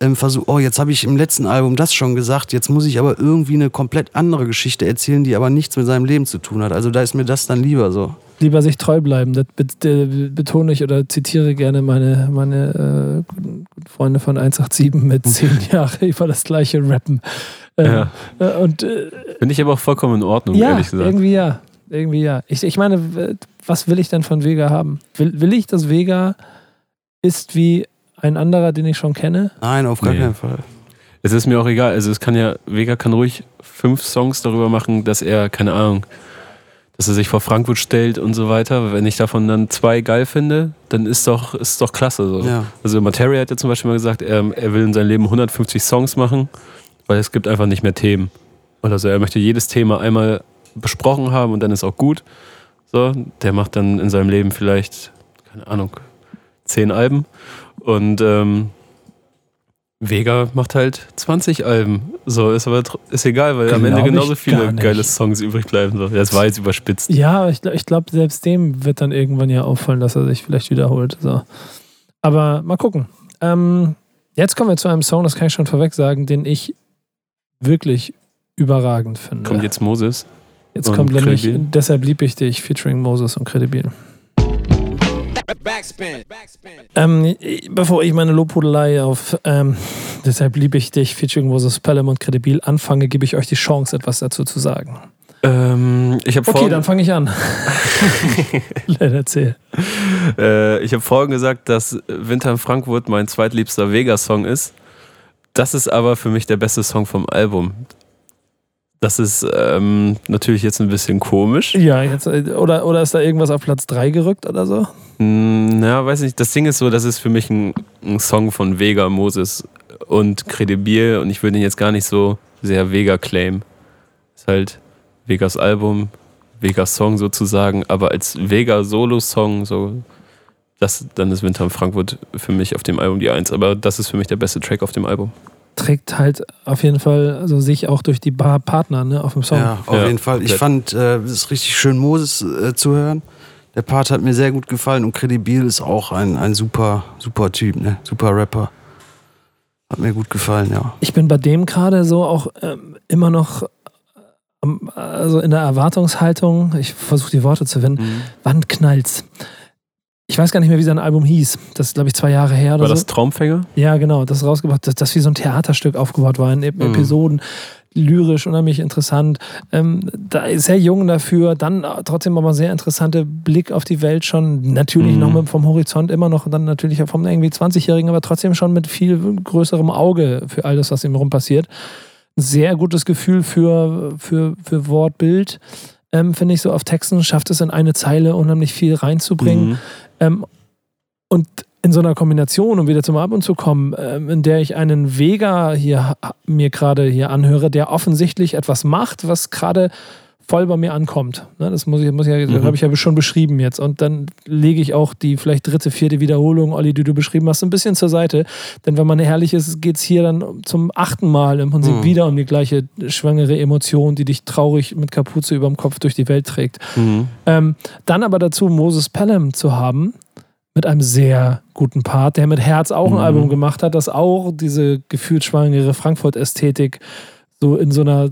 ähm, versucht, oh, jetzt habe ich im letzten Album das schon gesagt, jetzt muss ich aber irgendwie eine komplett andere Geschichte erzählen, die aber nichts mit seinem Leben zu tun hat. Also da ist mir das dann lieber so. Lieber sich treu bleiben, das bet- betone ich oder zitiere gerne meine, meine äh, guten Freunde von 187 mit zehn Jahren über das gleiche Rappen. Äh, Ja. äh, und äh, finde ich aber auch vollkommen in Ordnung, ja, ehrlich gesagt. irgendwie ja. Irgendwie ja. Ich, ich meine, was will ich denn von Vega haben? Will, will ich, dass Vega ist wie ein anderer, den ich schon kenne? Nein, auf gar Nee. keinen Fall. Es ist mir auch egal. Also es kann ja, Vega kann ruhig fünf Songs darüber machen, dass er, keine Ahnung, dass er sich vor Frankfurt stellt und so weiter. Wenn ich davon dann zwei geil finde, dann ist doch, ist doch klasse. So. Ja. Also Materia hat ja zum Beispiel mal gesagt, er, er will in seinem Leben 150 Songs machen, weil es gibt einfach nicht mehr Themen. Oder so, er möchte jedes Thema einmal besprochen haben und dann ist auch gut. So, der macht dann in seinem Leben vielleicht, keine Ahnung, zehn Alben. Und ähm, Vega macht halt 20 Alben. So, ist aber ist egal, weil am Ende Glaub genauso viele geile Songs übrig bleiben. So. Das war jetzt überspitzt. Ja, ich, ich glaube, selbst dem wird dann irgendwann ja auffallen, dass er sich vielleicht wiederholt. So. Aber mal gucken. Ähm, jetzt kommen wir zu einem Song, das kann ich schon vorweg sagen, den ich wirklich überragend finde. Kommt jetzt Moses. Jetzt kommt nämlich, Credibil. deshalb lieb ich dich, featuring Moses und Credibil. Backspin. Ähm, bevor ich meine Lobhudelei auf ähm, deshalb liebe ich dich, featuring Moses Pelham und Credibil anfange, gebe ich euch die Chance, etwas dazu zu sagen. Ähm, ich habe Okay, vor, dann fange ich an. Leider erzähl. äh, ich hab vorhin gesagt, dass Winter in Frankfurt mein zweitliebster Vega-Song ist. Das ist aber für mich der beste Song vom Album. Das ist ähm, natürlich jetzt ein bisschen komisch. Ja, jetzt, äh, oder, oder ist da irgendwas auf Platz 3 gerückt oder so? Hm, Ja, weiß nicht. Das Ding ist so, das ist für mich ein, ein Song von Vega, Moses und Credibil und ich würde ihn jetzt gar nicht so sehr Vega claimen. Ist halt Vegas Album, Vegas Song sozusagen, aber als Vega Solo-Song, so, das, dann ist Winter in Frankfurt für mich auf dem Album die Eins. Aber das ist für mich der beste Track auf dem Album. Trägt halt auf jeden Fall also sich auch durch die Bar Partner ne, auf dem Song. Ja, auf Ja, jeden Fall. Ich fand äh, es ist richtig schön, Moses äh, zu hören. Der Part hat mir sehr gut gefallen und Credibil ist auch ein, ein super, super Typ, ne? Super Rapper. Hat mir gut gefallen, ja. Ich bin bei dem gerade so auch ähm, immer noch äh, am- also in der Erwartungshaltung, ich versuche die Worte zu finden, wann knallt's? Ich weiß gar nicht mehr, wie sein Album hieß. Das ist, glaube ich, zwei Jahre her oder War so. das Traumfänger? Ja, genau, das ist rausgebracht, dass das wie so ein Theaterstück aufgebaut war in Ep- Mhm. Episoden. Lyrisch, unheimlich interessant. Ähm, da sehr jung dafür, dann trotzdem aber sehr interessante Blick auf die Welt schon. Natürlich Mhm. noch mit, vom Horizont, immer noch dann natürlich vom irgendwie 20-Jährigen, aber trotzdem schon mit viel größerem Auge für all das, was ihm rum passiert. Sehr gutes Gefühl für, für, für Wortbild. Ähm, Finde ich so auf Texten, schafft es in eine Zeile unheimlich viel reinzubringen. Mhm. Ähm, und in so einer Kombination, um wieder zum Album zu kommen, ähm, in der ich einen Vega hier mir gerade hier anhöre, der offensichtlich etwas macht, was gerade voll bei mir ankommt. Ne, das muss ich, muss ich ja, Mhm. habe ich ja schon beschrieben jetzt. Und dann lege ich auch die vielleicht dritte, vierte Wiederholung, Olli, die du beschrieben hast, ein bisschen zur Seite. Denn wenn man ehrlich ist, geht es hier dann zum achten Mal im Prinzip Mhm. wieder um die gleiche schwangere Emotion, die dich traurig mit Kapuze über dem Kopf durch die Welt trägt. Mhm. Ähm, dann aber dazu Moses Pelham zu haben, mit einem sehr guten Part, der mit Herz auch ein Mhm. Album gemacht hat, das auch diese gefühlt schwangere Frankfurt-Ästhetik so in so einer,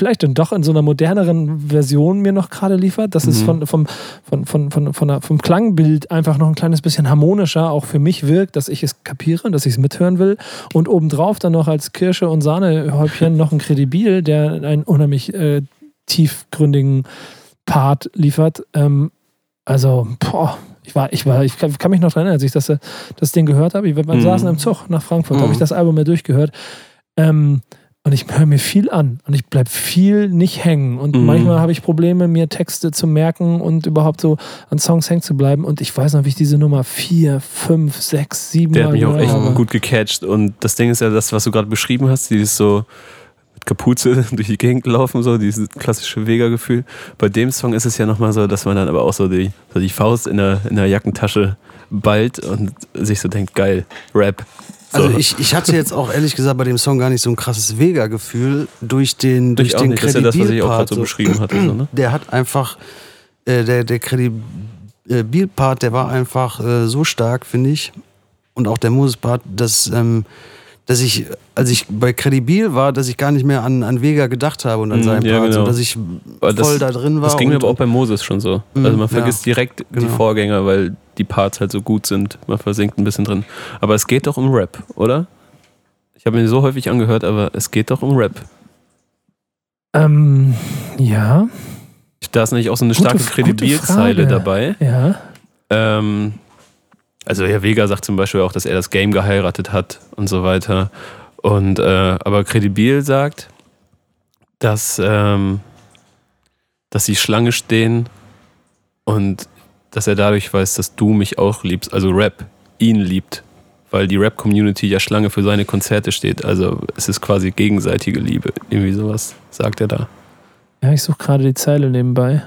vielleicht dann doch in so einer moderneren Version mir noch gerade liefert. Das ist Mhm. von, vom, von, von, von, von vom Klangbild einfach noch ein kleines bisschen harmonischer auch für mich wirkt, dass ich es kapiere, dass ich es mithören will. Und obendrauf dann noch als Kirsche und Sahnehäubchen noch ein Kredibil, der einen unheimlich äh, tiefgründigen Part liefert. Ähm, also, boah, ich war, ich war, ich kann, mich noch daran erinnern, als ich das, äh, das Ding gehört habe. Wir Mhm. saßen im Zug nach Frankfurt, Mhm. habe ich das Album mir durchgehört. Ähm, und ich höre mir viel an und ich bleibe viel nicht hängen. Und Mhm. manchmal habe ich Probleme, mir Texte zu merken und überhaupt so an Songs hängen zu bleiben. Und ich weiß noch, wie ich diese Nummer vier, fünf, sechs, sieben Der hat mich auch echt habe. gut gecatcht. Und das Ding ist ja das, was du gerade beschrieben hast, dieses so mit Kapuze durch die Gegend laufen, so dieses klassische Vega-Gefühl. Bei dem Song ist es ja nochmal so, dass man dann aber auch so die, so die Faust in der, in der Jackentasche ballt und sich so denkt, geil, Rap. So. Also ich, ich hatte jetzt auch ehrlich gesagt bei dem Song gar nicht so ein krasses Vega-Gefühl durch den, durch Ich den nicht. Das ist ja das, was ich auch gerade so beschrieben hatte. So, ne? Der hat einfach, äh, der, der Credibil-Part, der war einfach äh, so stark, finde ich. Und auch der Moses-Part, dass, ähm, dass ich, als ich bei Credibil war, dass ich gar nicht mehr an, an Vega gedacht habe und an Mhm, seinen ja, Part, genau. dass ich Aber das- voll da drin war. Das ging mir aber auch bei Moses schon so. Mhm, Also man ja. vergisst direkt die Genau. Vorgänger, weil die Parts halt so gut sind. Man versinkt ein bisschen drin. Aber es geht doch um Rap, oder? Ich habe mir so häufig angehört, aber es geht doch um Rap. Ähm, ja, Da ist nämlich auch so eine starke Kredibilzeile dabei. ja. Ähm, also Herr Vega sagt zum Beispiel auch, dass er das Game geheiratet hat und so weiter. Und äh, aber Credibil sagt, dass ähm, dass sie Schlange stehen und dass er dadurch weiß, dass du mich auch liebst, also Rap ihn liebt, weil die Rap-Community ja Schlange für seine Konzerte steht. Also es ist quasi gegenseitige Liebe. Irgendwie sowas sagt er da. Ja, ich suche gerade die Zeile nebenbei.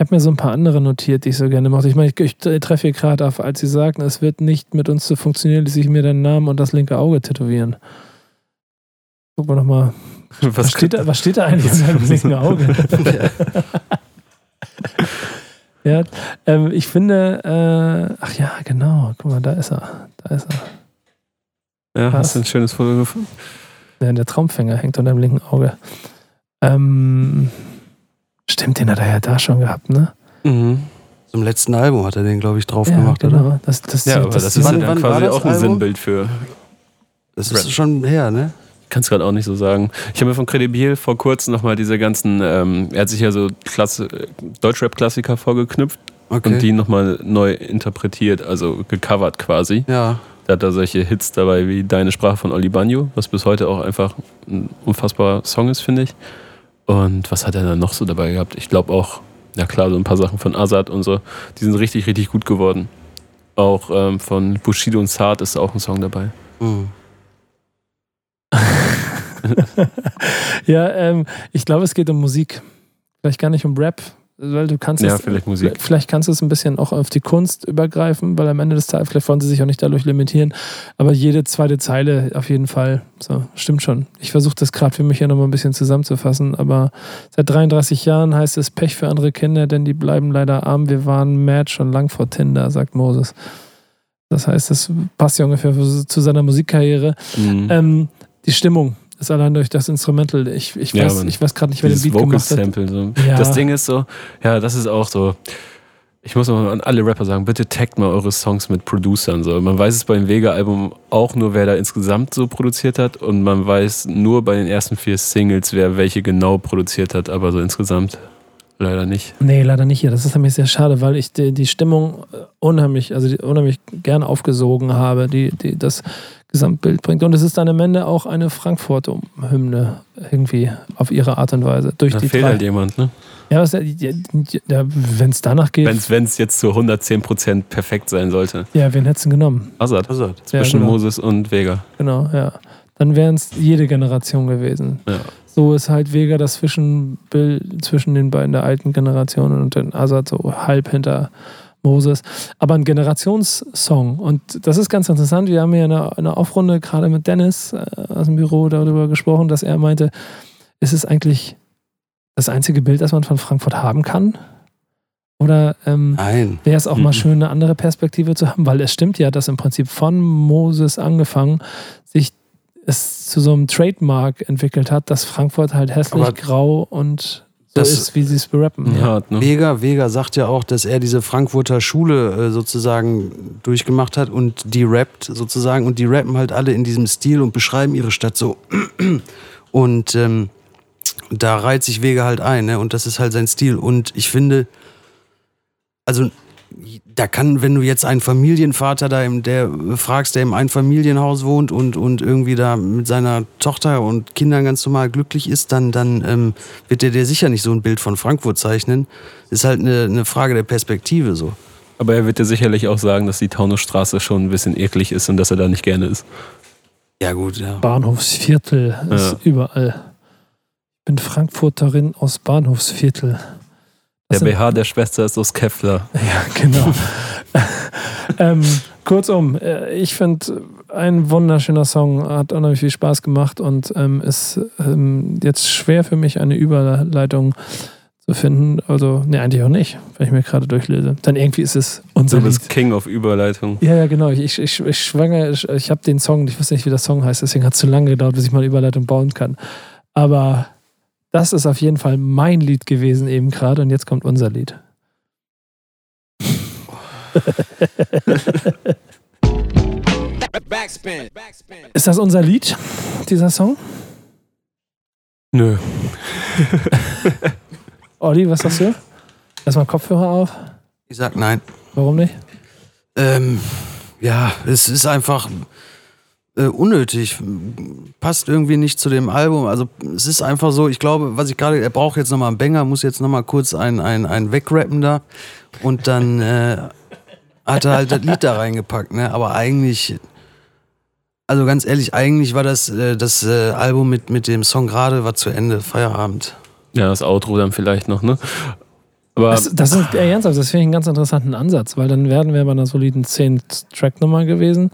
Ich habe mir so ein paar andere notiert, die ich so gerne mochte. Ich meine, ich, ich treffe hier gerade auf, als sie sagten, es wird nicht mit uns so funktionieren, dass ich mir deinen Namen und das linke Auge tätowieren. Gucken wir nochmal. Was, was, steht da, was steht da eigentlich in seinem linken Auge? ja, ähm, ich finde, äh, ach ja, genau, guck mal, da ist er. Da ist er. Ja, was? hast du ein schönes Foto gefunden? Ja, der Traumfänger hängt unter dem linken Auge. Ähm, Stimmt, den hat er ja da schon gehabt, ne? Mhm. Zum letzten Album hat er den, glaube ich, drauf ja, gemacht, genau. oder? Das, das, ja, aber das, das ist ja dann quasi auch ein Album? Sinnbild für. Das ist Rap. schon her, ne? Kann es gerade auch nicht so sagen. Ich habe mir von Credibil vor kurzem nochmal diese ganzen, ähm, er hat sich ja so Deutschrap-Klassiker vorgeknüpft okay. und die nochmal neu interpretiert, also gecovert quasi. Ja. Da hat er solche Hits dabei wie Deine Sprache von Oli Banjo, was bis heute auch einfach ein unfassbarer Song ist, finde ich. Und was hat er dann noch so dabei gehabt? Ich glaube auch, ja klar, so ein paar Sachen von Azad und so, die sind richtig, richtig gut geworden. Auch ähm, von Bushido und Saad ist auch ein Song dabei. Mhm. ja, ähm, ich glaube, es geht um Musik. Vielleicht gar nicht um Rap, weil du kannst ja, es, vielleicht Musik. Vielleicht kannst du es ein bisschen auch auf die Kunst übergreifen, weil am Ende des Tages, vielleicht wollen sie sich auch nicht dadurch limitieren, aber jede zweite Zeile auf jeden Fall, so, stimmt schon. Ich versuche das gerade für mich ja nochmal ein bisschen zusammenzufassen, aber seit 33 Jahren heißt es Pech für andere Kinder, denn die bleiben leider arm. Wir waren mad schon lang vor Tinder, sagt Moses. Das heißt, das passt ja ungefähr zu seiner Musikkarriere. Mhm. Ähm, die Stimmung, ist allein durch das Instrumental. Ich, ich ja, weiß, ich weiß gerade nicht, wer den Beat Vocal gemacht hat. Sample, so. ja. Das Ding ist so, ja, das ist auch so. Ich muss mal an alle Rapper sagen, bitte taggt mal eure Songs mit Producern. So. Man weiß es beim Vega-Album auch nur, wer da insgesamt so produziert hat. Und man weiß nur bei den ersten vier Singles, wer welche genau produziert hat. Aber so insgesamt leider nicht. Nee, leider nicht hier. Das ist nämlich sehr schade, weil ich die, die Stimmung unheimlich, also die, unheimlich gern aufgesogen habe. Die, die, das Gesamtbild bringt. Und es ist dann am Ende auch eine Frankfurt-Hymne irgendwie auf ihre Art und Weise. Durch da die fehlt drei. halt jemand, ne? Ja, ja, wenn es danach geht. Wenn es jetzt zu 110% perfekt sein sollte. Ja, wen hättest du genommen? Azad. Azad. Zwischen ja, genau. Moses und Vega. Genau, ja. Dann wären es jede Generation gewesen. Ja. So ist halt Vega das Zwischenbild zwischen den beiden der alten Generationen und den Azad so halb hinter Moses, aber ein Generationssong. Und das ist ganz interessant. Wir haben ja in einer Aufrunde gerade mit Dennis äh, aus dem Büro darüber gesprochen, dass er meinte, ist es eigentlich das einzige Bild, das man von Frankfurt haben kann? Oder ähm, wäre es auch mhm. mal schön, eine andere Perspektive zu haben? Weil es stimmt ja, dass im Prinzip von Moses angefangen sich es zu so einem Trademark entwickelt hat, dass Frankfurt halt hässlich, aber grau und das ist, wie sie es berappen. Ja. Hart, ne? Vega, Vega sagt ja auch, dass er diese Frankfurter Schule äh, sozusagen durchgemacht hat und die rappt sozusagen und die rappen halt alle in diesem Stil und beschreiben ihre Stadt so. Und ähm, da reiht sich Vega halt ein, ne? Und das ist halt sein Stil. Und ich finde, also da kann, wenn du jetzt einen Familienvater da im, der fragst, der im Einfamilienhaus wohnt und, und irgendwie da mit seiner Tochter und Kindern ganz normal glücklich ist, dann, dann ähm, wird der dir sicher nicht so ein Bild von Frankfurt zeichnen. Ist halt eine, eine Frage der Perspektive so. Aber er wird dir sicherlich auch sagen, dass die Taunusstraße schon ein bisschen eklig ist und dass er da nicht gerne ist. Ja, gut, ja. Bahnhofsviertel ist ja. überall. Ich bin Frankfurterin aus Bahnhofsviertel. Der BH der Schwester ist aus Kevlar. Ja, genau. ähm, kurzum, äh, ich finde, ein wunderschöner Song, hat unheimlich viel Spaß gemacht und ähm, ist ähm, jetzt schwer für mich, eine Überleitung zu finden. Also, ne, eigentlich auch nicht, wenn ich mir gerade durchlese. Dann irgendwie ist es unser Du bist Lied. King of Überleitung. Ja, ja, genau. Ich, ich, ich schwange, ich, ich habe den Song, ich wusste nicht, wie der Song heißt, deswegen hat es zu lange gedauert, bis ich mal eine Überleitung bauen kann. Aber das ist auf jeden Fall mein Lied gewesen eben gerade und jetzt kommt unser Lied. Ist das unser Lied, dieser Song? Nö. Olli, was sagst du? Erstmal Kopfhörer auf. Ich sag nein. Warum nicht? Ähm, ja, es ist einfach äh, unnötig. Passt irgendwie nicht zu dem Album. Also es ist einfach so, ich glaube, was ich gerade, er braucht jetzt nochmal einen Banger, muss jetzt nochmal kurz einen, einen, einen wegrappen da. Und dann äh, hat er halt das Lied da reingepackt, ne? Aber eigentlich, also ganz ehrlich, eigentlich war das, äh, das äh, Album mit, mit dem Song gerade war zu Ende, Feierabend. Ja, das Outro dann vielleicht noch, ne? Aber Das, das ist eher ernsthaft, das finde ich einen ganz interessanten Ansatz, weil dann werden wir bei einer soliden 10-Track-Nummer gewesen.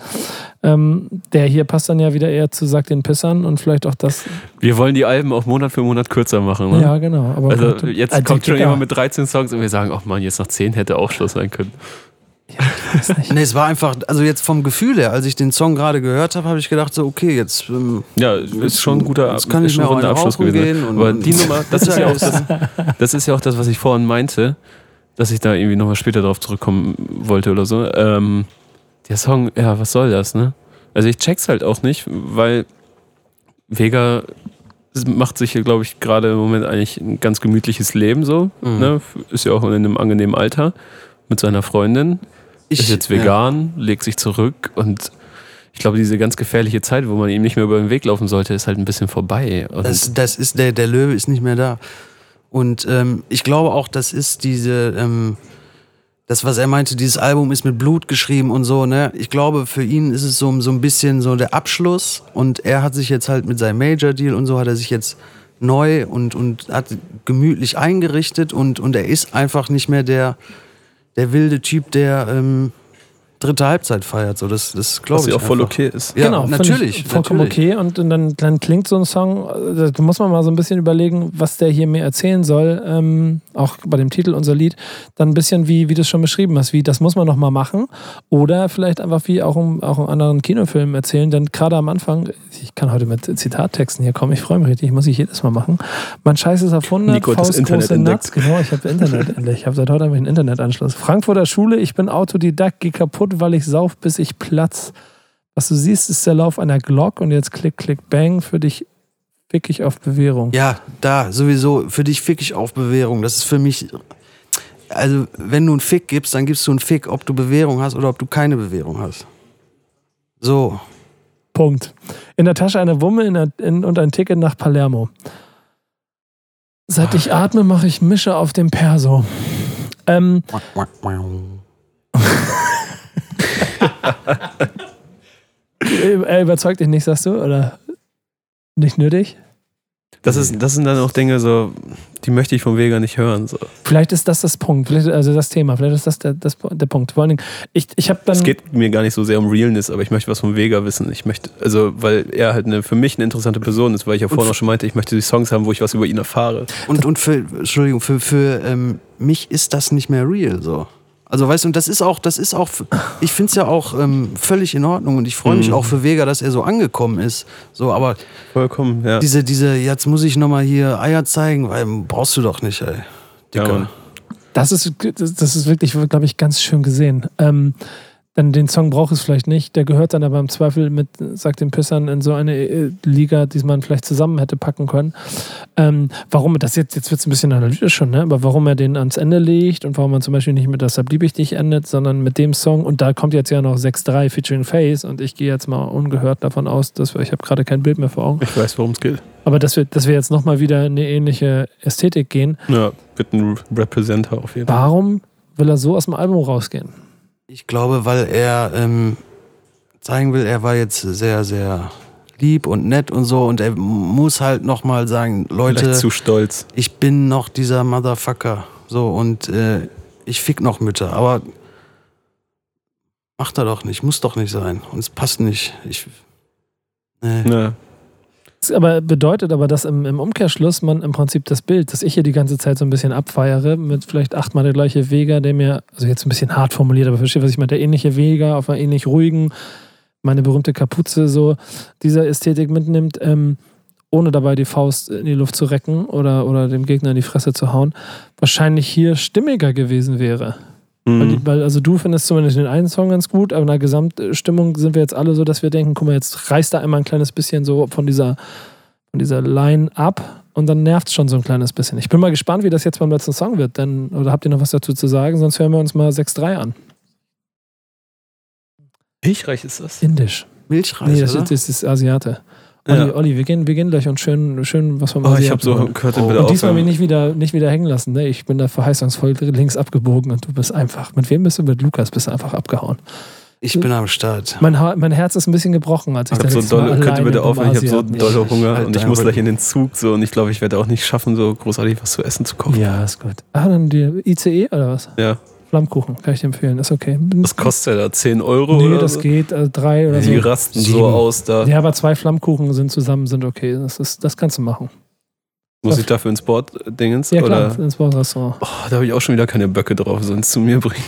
Ähm, der hier passt dann ja wieder eher zu Sag den Pissern und vielleicht auch das. wir wollen die Alben auch Monat für Monat kürzer machen, ne? Ja, genau. Also jetzt kommt schon jemand mit 13 Songs und wir sagen, ach man, jetzt nach 10 hätte auch Schluss sein können. Weiß nicht. Nee, es war einfach, also jetzt vom Gefühl her, als ich den Song gerade gehört habe, habe ich gedacht, so, okay, jetzt. Ähm, Ja, ist schon ein guter Jetzt kann ich schon mir auch einen Abschluss gewesen. gehen und- Aber die Nummer, das ist ja auch das, das ist ja auch das, was ich vorhin meinte, dass ich da irgendwie nochmal später drauf zurückkommen wollte oder so. Ähm, der Song, ja, was soll das, ne? Also ich check's halt auch nicht, weil Vega macht sich hier, glaube ich, gerade im Moment eigentlich ein ganz gemütliches Leben so. Mhm. Ne? Ist ja auch in einem angenehmen Alter mit seiner Freundin. Ich, ist jetzt ja. vegan, legt sich zurück und ich glaube, diese ganz gefährliche Zeit, wo man ihm nicht mehr über den Weg laufen sollte, ist halt ein bisschen vorbei. Das, das ist der, der Löwe ist nicht mehr da. Und ähm, ich glaube auch, das ist diese, ähm, das, was er meinte, dieses Album ist mit Blut geschrieben und so, ne? Ich glaube, für ihn ist es so, so ein bisschen so der Abschluss und er hat sich jetzt halt mit seinem Major-Deal und so hat er sich jetzt neu und, und hat gemütlich eingerichtet und, und er ist einfach nicht mehr der, der wilde Typ, der ähm, dritte Halbzeit feiert. So, das, das glaube was ich. ja auch voll okay ist. Ja, genau, natürlich. Ich vollkommen natürlich. okay. Und, und dann, dann klingt so ein Song, äh, da muss man mal so ein bisschen überlegen, was der hier mir erzählen soll. Ähm, auch bei dem Titel unser Lied. Dann ein bisschen wie, wie du es schon beschrieben hast, wie das muss man noch mal machen. Oder vielleicht einfach wie auch in, auch in anderen Kinofilmen erzählen. Denn gerade am Anfang, ich kann heute mit Zitattexten hier kommen, ich freue mich richtig, muss ich jedes Mal machen. Mein Scheiß ist auf 100, Nico hat das Internet Nuts. entdeckt. Genau, ich habe Internet entdeckt. Ich habe seit heute einen Internetanschluss. Frankfurter Schule, ich bin Autodidakt, geh kaputt, weil ich sauf, bis ich platz. Was du siehst, ist der Lauf einer Glock und jetzt klick, klick, bang, für dich fick ich auf Bewährung. Ja, da, sowieso. Für dich fick ich auf Bewährung. Das ist für mich. Also, wenn du einen Fick gibst, dann gibst du einen Fick, ob du Bewährung hast oder ob du keine Bewährung hast. So. Punkt. In der Tasche eine Wumme in der, in, und ein Ticket nach Palermo. Seit ich atme, mache ich Mische auf dem Perso. Ähm, er überzeugt dich nicht, sagst du? Oder nicht nötig? Das, ist, das sind dann auch Dinge, so, die möchte ich vom Vega nicht hören. So. Vielleicht ist das das Punkt, vielleicht, also das Thema, vielleicht ist das der, das, der Punkt. Vor allen Dingen, ich, ich habe dann. Es geht mir gar nicht so sehr um Realness, aber ich möchte was vom Vega wissen. Ich möchte, also, weil er halt eine, für mich eine interessante Person ist, weil ich ja vorhin auch schon meinte, ich möchte die Songs haben, wo ich was über ihn erfahre. Und, und für, Entschuldigung, für, für ähm, mich ist das nicht mehr real, so. Also weißt du, und das ist auch, das ist auch, ich finde es ja auch ähm, völlig in Ordnung und ich freue mich Mhm. auch für Vega, dass er so angekommen ist. So, aber Vollkommen, ja. diese, diese, jetzt muss ich nochmal hier Eier zeigen, weil brauchst du doch nicht, ey. ja Dicker. Mann. Das ist, das das ist wirklich, glaube ich, ganz schön gesehen. Ähm, denn den Song braucht es vielleicht nicht. Der gehört dann aber im Zweifel mit, sagt den Pissern, in so eine äh, Liga, die man vielleicht zusammen hätte packen können. Ähm, warum, das jetzt, jetzt wird es ein bisschen analytisch schon, ne? aber warum er den ans Ende legt und warum man zum Beispiel nicht mit Deshalb lieb ich dich endet, sondern mit dem Song. Und da kommt jetzt ja noch 6-3 featuring Face und ich gehe jetzt mal ungehört davon aus, dass wir, ich habe gerade kein Bild mehr vor Augen, Ich weiß, worum es geht. aber dass wir, dass wir jetzt nochmal wieder eine ähnliche Ästhetik gehen. Ja, wird ein Representer auf jeden Fall. Warum will er so aus dem Album rausgehen? Ich glaube, weil er ähm, zeigen will, er war jetzt sehr, sehr lieb und nett und so und er muss halt nochmal sagen, Leute, Vielleicht zu stolz. ich bin noch dieser Motherfucker. So und äh, ich fick noch Mütter, aber macht er doch nicht, muss doch nicht sein und es passt nicht. Ich, nee. Ja. Das aber bedeutet aber, dass im, im Umkehrschluss man im Prinzip das Bild, das ich hier die ganze Zeit so ein bisschen abfeiere, mit vielleicht achtmal der gleiche Vega, der mir, also jetzt ein bisschen hart formuliert, aber versteht, was ich meine, der ähnliche Vega auf einer ähnlich ruhigen, meine berühmte Kapuze, so dieser Ästhetik mitnimmt, ähm, ohne dabei die Faust in die Luft zu recken oder, oder dem Gegner in die Fresse zu hauen, wahrscheinlich hier stimmiger gewesen wäre. Weil, die, Mhm. weil, also du findest zumindest den einen Song ganz gut, aber in der Gesamtstimmung sind wir jetzt alle so, dass wir denken, guck mal, jetzt reißt da einmal ein kleines bisschen so von dieser, von dieser Line ab und dann nervt es schon so ein kleines bisschen. Ich bin mal gespannt, wie das jetzt beim letzten Song wird, denn, oder habt ihr noch was dazu zu sagen? Sonst hören wir uns mal 6-3 an. Milchreich ist das. Indisch. Milchreis, Nee, das oder? ist, das ist Asiate. Olli, Ja. Olli, wir gehen, wir gehen gleich und schön, schön was vom Oh, ich habe so gehört, Oh. Und diesmal mich nicht wieder, nicht wieder hängen lassen. Ne? Ich bin da verheißungsvoll links abgebogen und du bist einfach. Mit wem bist du? Mit Lukas bist du einfach abgehauen. Ich bin am Start. Mein, ha mein Herz ist ein bisschen gebrochen, als ich Ich das habe so dolle, könnt ihr bitte aufhören, ich habe so Asiaten- dolle Hunger Halt und ich muss gleich in den Zug so und ich glaube, ich werde auch nicht schaffen, so großartig was zu essen zu kaufen. Ja, ist gut. Ah, dann die ICE oder was? Ja. Flammkuchen, kann ich dir empfehlen. Ist okay. Was kostet der da? 10 Euro Nee, oder das so? geht. Also drei oder Die so. rasten Sieben. so aus da. Ja, aber zwei Flammkuchen sind zusammen, sind okay. Das, ist, das kannst du machen. Muss ich dafür ins Sportdingens? Ja, klar, Oder? ins Bordrestaurant. Oh, da habe ich auch schon wieder keine Böcke drauf, sonst zu mir bringen.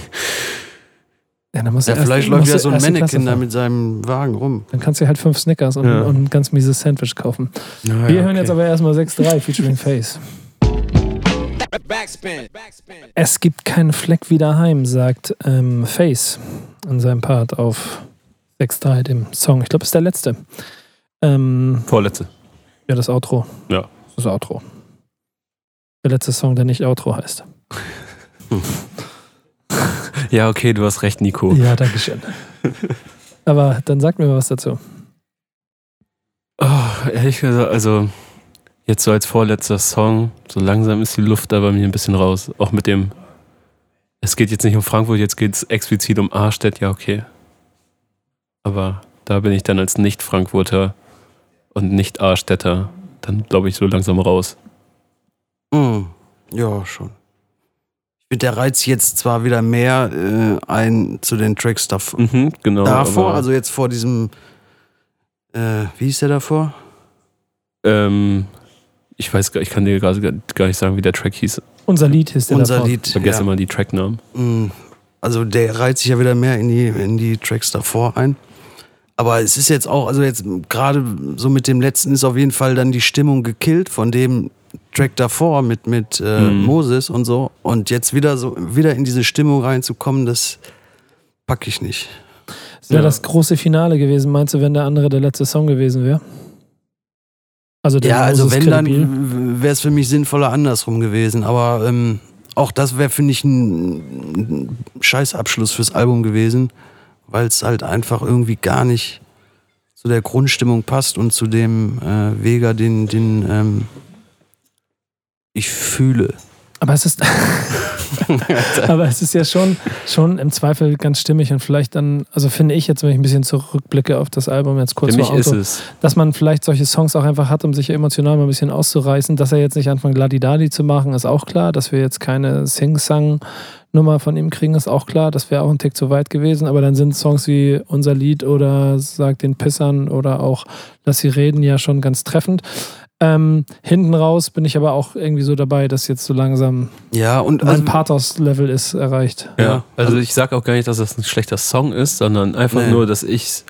Ja, dann musst du Ja, erst- vielleicht läuft ja du so ein Mannequin da mit seinem Wagen rum. Dann kannst du halt fünf Snickers und, Ja. und ein ganz mieses Sandwich kaufen. Ja, Wir hören jetzt aber erstmal 6-3 featuring Face. Backspin. Backspin. Es gibt keinen Fleck wieder heim, sagt ähm, Face in seinem Part auf 6-3, dem Song. Ich glaube, es ist der letzte. Ähm, Vorletzte. ja, das Outro. Ja. Das ist Outro. Der letzte Song, der nicht Outro heißt. Ja, okay, du hast recht, Nico. Ja, danke schön. Aber dann sag mir mal was dazu. Oh, ehrlich gesagt, also jetzt so als vorletzter Song, so langsam ist die Luft da bei mir ein bisschen raus. Auch mit dem, es geht jetzt nicht um Frankfurt, jetzt geht es explizit um Arstedt, ja, okay. Aber da bin ich dann als Nicht-Frankfurter und Nicht-Arstädter dann, glaube ich, so langsam raus. Hm. Ja, schon. Ich finde, der reizt jetzt zwar wieder mehr äh, ein zu den Tracks davor. Mhm, genau. davor, also jetzt vor diesem, äh, wie hieß der davor? ähm, ich weiß gar, ich kann dir gerade gar- nicht sagen, wie der Track hieß. Unser Lied ist der Unser davor. Lied. Ich vergesse ja. mal die Tracknamen. Mm, Also der reiht sich ja wieder mehr in die, in die Tracks davor ein. Aber es ist jetzt auch, also jetzt gerade so mit dem letzten ist auf jeden Fall dann die Stimmung gekillt von dem Track davor mit, mit äh, Mhm. Moses und so. Und jetzt wieder so, wieder in diese Stimmung reinzukommen, das packe ich nicht. Das wäre Ja. das große Finale gewesen, meinst du, wenn der andere der letzte Song gewesen wäre? Also Ja, also wenn, dann wäre es für mich sinnvoller andersrum gewesen. Aber ähm, auch das wäre, finde ich, ein, ein Scheißabschluss fürs Album gewesen, weil es halt einfach irgendwie gar nicht zu der Grundstimmung passt und zu dem äh, Vega, den, den ähm, ich fühle. Aber es ist, aber es ist ja schon, schon im Zweifel ganz stimmig und vielleicht dann, also finde ich jetzt, wenn ich ein bisschen zurückblicke auf das Album jetzt kurz Für vor mich ist Auto, es. dass man vielleicht solche Songs auch einfach hat, um sich emotional mal ein bisschen auszureißen. Dass er jetzt nicht anfängt, Ladidadi zu machen, ist auch klar. Dass wir jetzt keine Sing-Sang-Nummer von ihm kriegen, ist auch klar. Das wäre auch ein Tick zu weit gewesen. Aber dann sind Songs wie Unser Lied oder Sag den Pissern oder auch Lass sie reden ja schon ganz treffend. Ähm, hinten raus bin ich aber auch irgendwie so dabei, dass jetzt so langsam Ja, und mein also, Pathos-Level ist erreicht. Ja, Ja. also ich sage auch gar nicht, dass das ein schlechter Song ist, sondern einfach Nee. nur, dass ich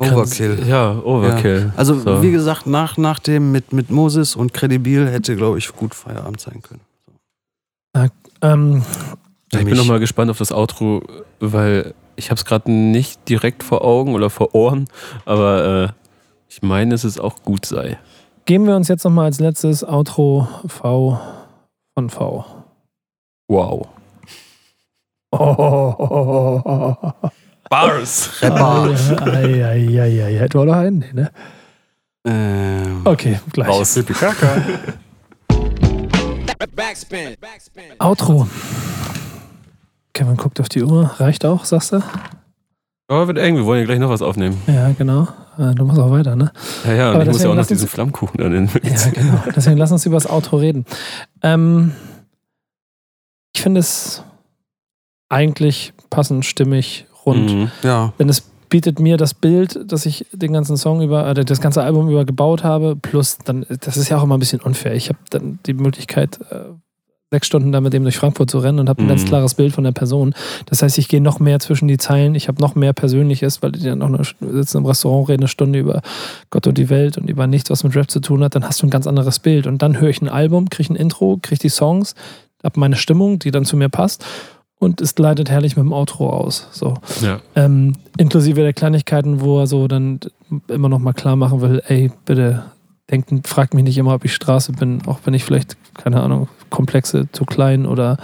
Overkill. Ja, Overkill. Also, So. wie gesagt, nach, nach dem mit, mit Moses und Credibil hätte, glaube ich, gut Feierabend sein können. Ähm, ich bin nochmal gespannt auf das Outro, weil ich habe es gerade nicht direkt vor Augen oder vor Ohren, aber äh, ich meine, dass es auch gut sei. geben wir uns jetzt nochmal als letztes Outro V von V. Wow. Oh, Bars! Rapper. Eieieiei. Du auch noch einen? Nee, ne? Ähm, Okay, gleich. Raus. Backspin. Backspin. Outro. Kevin guckt auf die Uhr. Reicht auch, sagst du? Aber wird eng, wir wollen ja gleich noch was aufnehmen. Ja, genau. Äh, Du musst auch weiter, ne? Ja, ja, Aber und ich muss ja auch noch diesen Flammkuchen dann in Ja, genau. Deswegen lass uns über das Outro reden. Ähm, ich finde es eigentlich passend, stimmig, rund. Mhm. ja. Denn es bietet mir das Bild, das ich den ganzen Song über, äh, das ganze Album über gebaut habe, plus dann, das ist ja auch immer ein bisschen unfair. Ich habe dann die Möglichkeit, äh, sechs Stunden da mit dem durch Frankfurt zu rennen und habe ein Mhm. ganz klares Bild von der Person. Das heißt, ich gehe noch mehr zwischen die Zeilen, ich habe noch mehr Persönliches, weil die dann noch eine, sitzen im Restaurant, reden eine Stunde über Gott und die Welt und über nichts, was mit Rap zu tun hat, dann hast du ein ganz anderes Bild. Und dann höre ich ein Album, kriege ein Intro, kriege die Songs, habe meine Stimmung, die dann zu mir passt und es gleitet herrlich mit dem Outro aus. So. Ja. Ähm, inklusive der Kleinigkeiten, wo er so dann immer noch mal klar machen will, ey, bitte denkt, fragt mich nicht immer, ob ich Straße bin, auch wenn ich vielleicht, keine Ahnung, Komplexe zu klein oder,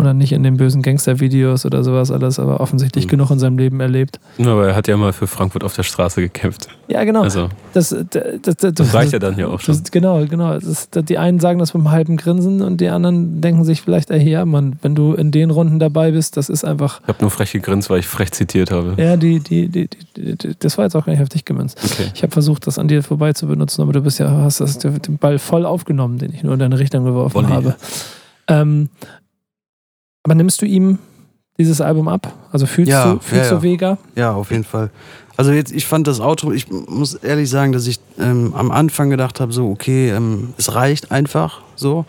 Oder nicht in den bösen Gangster-Videos oder sowas alles, aber offensichtlich Mhm. genug in seinem Leben erlebt. Aber er hat ja mal für Frankfurt auf der Straße gekämpft. Ja, genau. Also, das, das, das, das, das reicht ja dann ja auch schon. Genau, genau. Die einen sagen das mit einem halben Grinsen und die anderen denken sich vielleicht, ey, ja, Mann, wenn du in den Runden dabei bist, das ist einfach, Ich habe nur frech gegrinst, weil ich frech zitiert habe. ja, die, die, die, die, das war jetzt auch gar nicht dich gemünzt. Okay. Ich habe versucht, das an dir vorbei zu benutzen, aber du bist ja, hast das, den Ball voll aufgenommen, den ich nur in deine Richtung geworfen Volley. habe. Ähm, aber nimmst du ihm dieses Album ab? Also fühlst Ja, du, fühlst ja, du ja. Vega? Ja, auf jeden Fall. Also jetzt, ich fand das Outro, ich muss ehrlich sagen, dass ich ähm, am Anfang gedacht habe, so, okay, ähm, es reicht einfach so.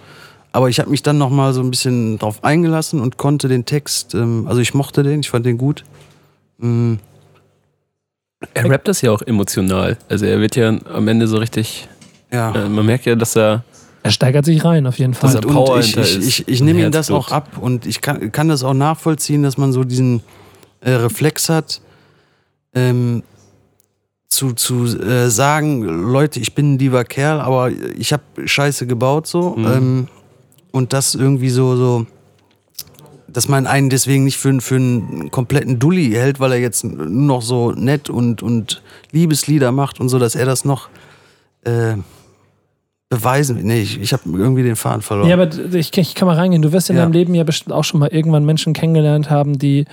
Aber ich habe mich dann nochmal so ein bisschen drauf eingelassen und konnte den Text, ähm, also ich mochte den, ich fand den gut. Mm, Er rappt das ja auch emotional. Also er wird ja am Ende so richtig. ja. Äh, man merkt ja, dass er. Er steigert sich rein, auf jeden Fall. Und Power ich, ich, ich, ich nehme ihm das auch ab und ich kann, kann das auch nachvollziehen, dass man so diesen äh, Reflex hat, ähm, zu, zu äh, sagen, Leute, ich bin ein lieber Kerl, aber ich habe Scheiße gebaut so Mhm. ähm, und das irgendwie so, so dass man einen deswegen nicht für, einen- für einen kompletten Dulli hält, weil er jetzt nur noch so nett und, und Liebeslieder macht und so, dass er das noch äh, beweisen. Nee, ich, ich habe irgendwie den Faden verloren. Ja, aber ich, ich kann mal reingehen. Du wirst in Ja. deinem Leben ja bestimmt auch schon mal irgendwann Menschen kennengelernt haben, die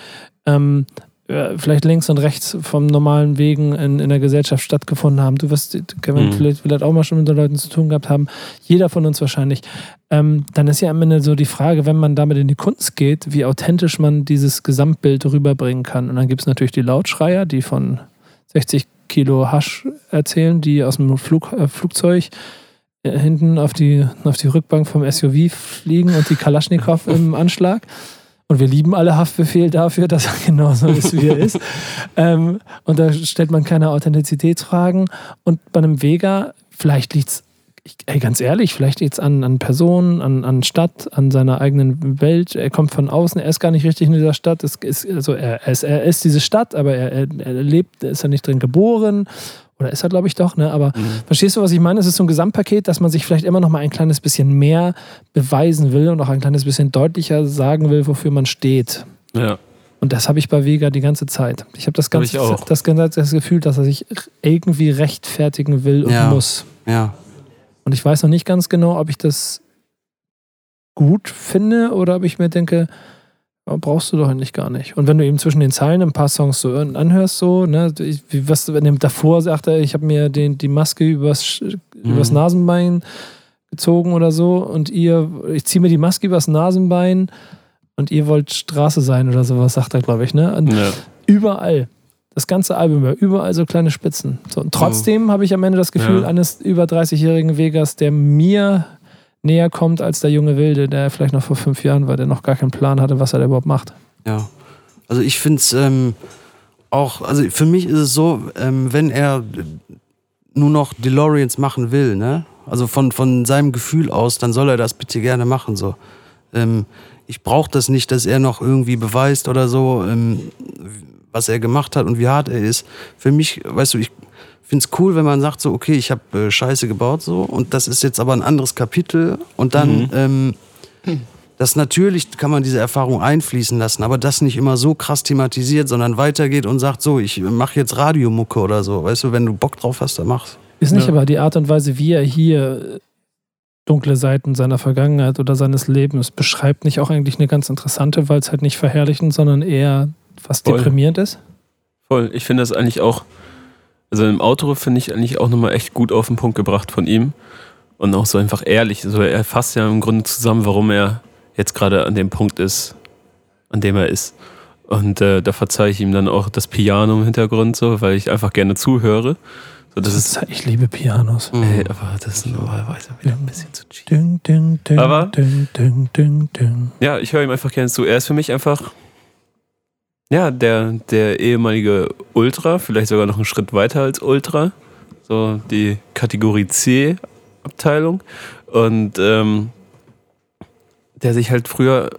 ähm, äh, vielleicht links und rechts vom normalen Wegen in, in der Gesellschaft stattgefunden haben. Du wirst, Kevin, Mhm. vielleicht, vielleicht auch mal schon mit den Leuten zu tun gehabt haben. Jeder von uns wahrscheinlich. Ähm, dann ist ja am Ende so die Frage, wenn man damit in die Kunst geht, wie authentisch man dieses Gesamtbild rüberbringen kann. Und dann gibt es natürlich die Lautschreier, die von 60 Kilo Hasch erzählen, die aus dem Flug, äh, Flugzeug hinten auf die, auf die Rückbank vom SUV fliegen und die Kalaschnikow im Anschlag. Und wir lieben alle Haftbefehl dafür, dass er genauso ist, wie er ist. Ähm, und da stellt man keine Authentizität-Fragen. Und bei einem Vega, vielleicht liegt es, ey, ganz ehrlich, vielleicht liegt es an, an Personen, an, an Stadt, an seiner eigenen Welt. Er kommt von außen, er ist gar nicht richtig in dieser Stadt. Es ist, also er, er, ist, er ist diese Stadt, aber er, er, er lebt, er ist ja nicht drin geboren. Oder ist er, glaube ich, doch, ne? Aber verstehst du, was ich meine? Es ist so ein Gesamtpaket, dass man sich vielleicht immer noch mal ein kleines bisschen mehr beweisen will und auch ein kleines bisschen deutlicher sagen will, wofür man steht. Ja. Und das habe ich bei Vega die ganze Zeit. Ich habe das Hab ganze auch. das, ganze- das Gefühl, dass er sich irgendwie rechtfertigen will und Ja. muss. Ja. Und ich weiß noch nicht ganz genau, ob ich das gut finde oder ob ich mir denke, oh, brauchst du doch eigentlich gar nicht. Und wenn du eben zwischen den Zeilen ein paar Songs so anhörst, so, ne, wie- was, wenn er davor sagt er, ich habe mir den, die Maske übers, Sch- übers Nasenbein gezogen oder so und ihr, ich ziehe mir die Maske übers Nasenbein und ihr wollt Straße sein oder sowas, sagt er, glaube ich, ne? Ja. überall. Das ganze Album, ja, überall so kleine Spitzen. So, und trotzdem habe ich am Ende das Gefühl Ja. eines über 30-jährigen Vegas, der mir näher kommt als der junge Wilde, der vielleicht noch vor fünf Jahren war, der noch gar keinen Plan hatte, was er da überhaupt macht. Ja. Also ich finde es ähm, auch, also für mich ist es so, ähm, wenn er nur noch DeLoreans machen will, ne? Also von, von seinem Gefühl aus, dann soll er das bitte gerne machen. So. Ähm, ich brauche das nicht, dass er noch irgendwie beweist oder so, ähm, was er gemacht hat und wie hart er ist. Für mich, weißt du, ich finde es cool, wenn man sagt so, okay, ich habe äh, Scheiße gebaut so und das ist jetzt aber ein anderes Kapitel und dann ähm, das natürlich kann man diese Erfahrung einfließen lassen, aber das nicht immer so krass thematisiert, sondern weitergeht und sagt so, ich mache jetzt Radiomucke oder so. Weißt du, wenn du Bock drauf hast, dann mach's. Ist nicht Ja. aber die Art und Weise, wie er hier dunkle Seiten seiner Vergangenheit oder seines Lebens beschreibt, nicht auch eigentlich eine ganz interessante, weil es halt nicht verherrlichend, sondern eher fast Voll. deprimierend ist? Voll. Ich finde das eigentlich auch, also im Outro finde ich eigentlich auch nochmal echt gut auf den Punkt gebracht von ihm. Und auch so einfach ehrlich. Also er fasst ja im Grunde zusammen, warum er jetzt gerade an dem Punkt ist, an dem er ist. Und äh, da verzeihe ich ihm dann auch das Piano im Hintergrund so, weil ich einfach gerne zuhöre. So, das ist, ich liebe Pianos. ey, aber das ist normalerweise wieder ein bisschen zu cheap. Ding, ding, ding, Aber-. Ja, ich höre ihm einfach gerne zu. Er ist für mich einfach, ja, der, der ehemalige Ultra, vielleicht sogar noch einen Schritt weiter als Ultra. So die Kategorie C-Abteilung. Und ähm, der sich halt früher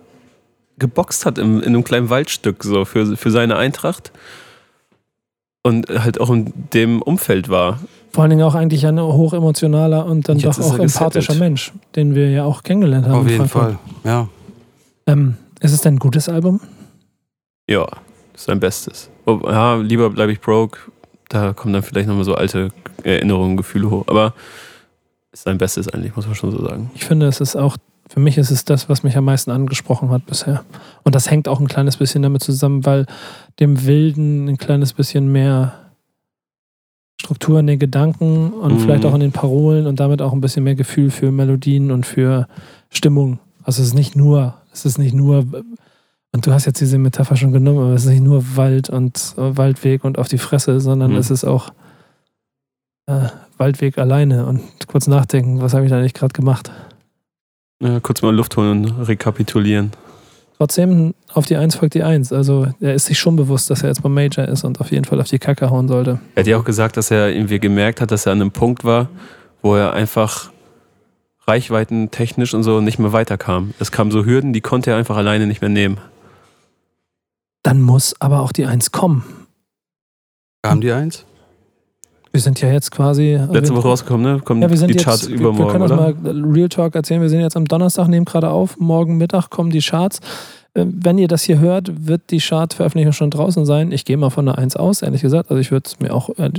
geboxt hat im, in einem kleinen Waldstück so für, für seine Eintracht. Und halt auch in dem Umfeld war. Vor allen Dingen auch eigentlich ein hochemotionaler und dann Jetzt doch auch er empathischer gesettelt. Mensch, den wir ja auch kennengelernt haben. Auf in jeden Frankfurt. Fall. Ja. Ähm, Ist es denn ein gutes Album? Ja, ist sein Bestes. Oh, ja, lieber bleibe ich broke. Da kommen dann vielleicht nochmal so alte Erinnerungen, Gefühle hoch. Aber ist sein Bestes eigentlich, muss man schon so sagen. Ich finde, es ist auch, für mich ist es das, was mich am meisten angesprochen hat bisher. Und das hängt auch ein kleines bisschen damit zusammen, weil dem Wilden ein kleines bisschen mehr Struktur in den Gedanken und Mhm. vielleicht auch in den Parolen und damit auch ein bisschen mehr Gefühl für Melodien und für Stimmung. Also es ist nicht nur, es ist nicht nur, und du hast jetzt diese Metapher schon genommen, aber es ist nicht nur Wald und äh, Waldweg und auf die Fresse, sondern Mhm. es ist auch äh, Waldweg alleine und kurz nachdenken, was habe ich da eigentlich gerade gemacht. Ja, kurz mal Luft holen und rekapitulieren. Trotzdem, auf die Eins folgt die Eins. Also er ist sich schon bewusst, dass er jetzt beim Major ist und auf jeden Fall auf die Kacke hauen sollte. Er hat ja auch gesagt, dass er irgendwie gemerkt hat, dass er an einem Punkt war, wo er einfach reichweitentechnisch und so nicht mehr weiterkam. Es kamen so Hürden, die konnte er einfach alleine nicht mehr nehmen. Dann muss aber auch die Eins kommen. Kam die eins? Wir sind ja jetzt quasi. Letzte wir, Woche rausgekommen, ne? Kommen Ja, wir sind die jetzt, Charts wir, übermorgen, wir können das oder? mal Real Talk erzählen. Wir sind jetzt am Donnerstag, nehmen gerade auf. Morgen Mittag kommen die Charts. Äh, Wenn ihr das hier hört, wird die Chart-Veröffentlichung schon draußen sein. Ich gehe mal von der 1 aus, ehrlich gesagt. Also ich würde es mir auch äh,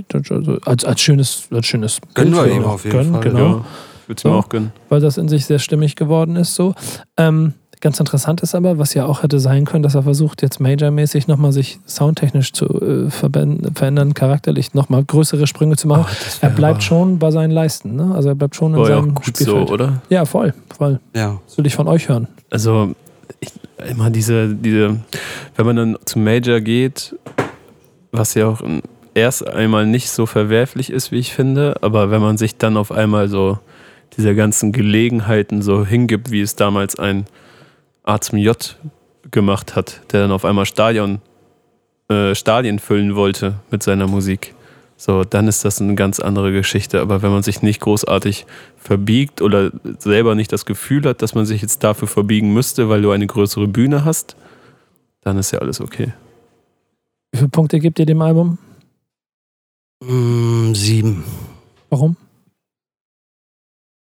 als, als schönes, als schönes Gönnen Bild wir ihm auf jeden gönnen, Fall. Genau, Ja, ich würde es mir So. auch gönnen. weil das in sich sehr stimmig geworden ist. So. Ähm, ganz interessant ist aber, was ja auch hätte sein können, dass er versucht, jetzt majormäßig nochmal sich soundtechnisch zu äh, verändern, charakterlich nochmal größere Sprünge zu machen. er bleibt schon bei seinen Leisten. Ne? Also er bleibt schon in War ja seinem gut so, Spielfeld. oder? Ja, voll, voll. Ja. Das will ich von euch hören. Also ich, immer diese, diese, wenn man dann zum Major geht, was ja auch erst einmal nicht so verwerflich ist, wie ich finde, aber wenn man sich dann auf einmal so diese ganzen Gelegenheiten so hingibt, wie es damals ein A zum J gemacht hat, der dann auf einmal Stadion, äh, Stadien füllen wollte mit seiner Musik. So, dann ist das eine ganz andere Geschichte. Aber wenn man sich nicht großartig verbiegt oder selber nicht das Gefühl hat, dass man sich jetzt dafür verbiegen müsste, weil du eine größere Bühne hast, dann ist ja alles okay. Wie viele Punkte gebt ihr dem Album? Mm, sieben. Warum?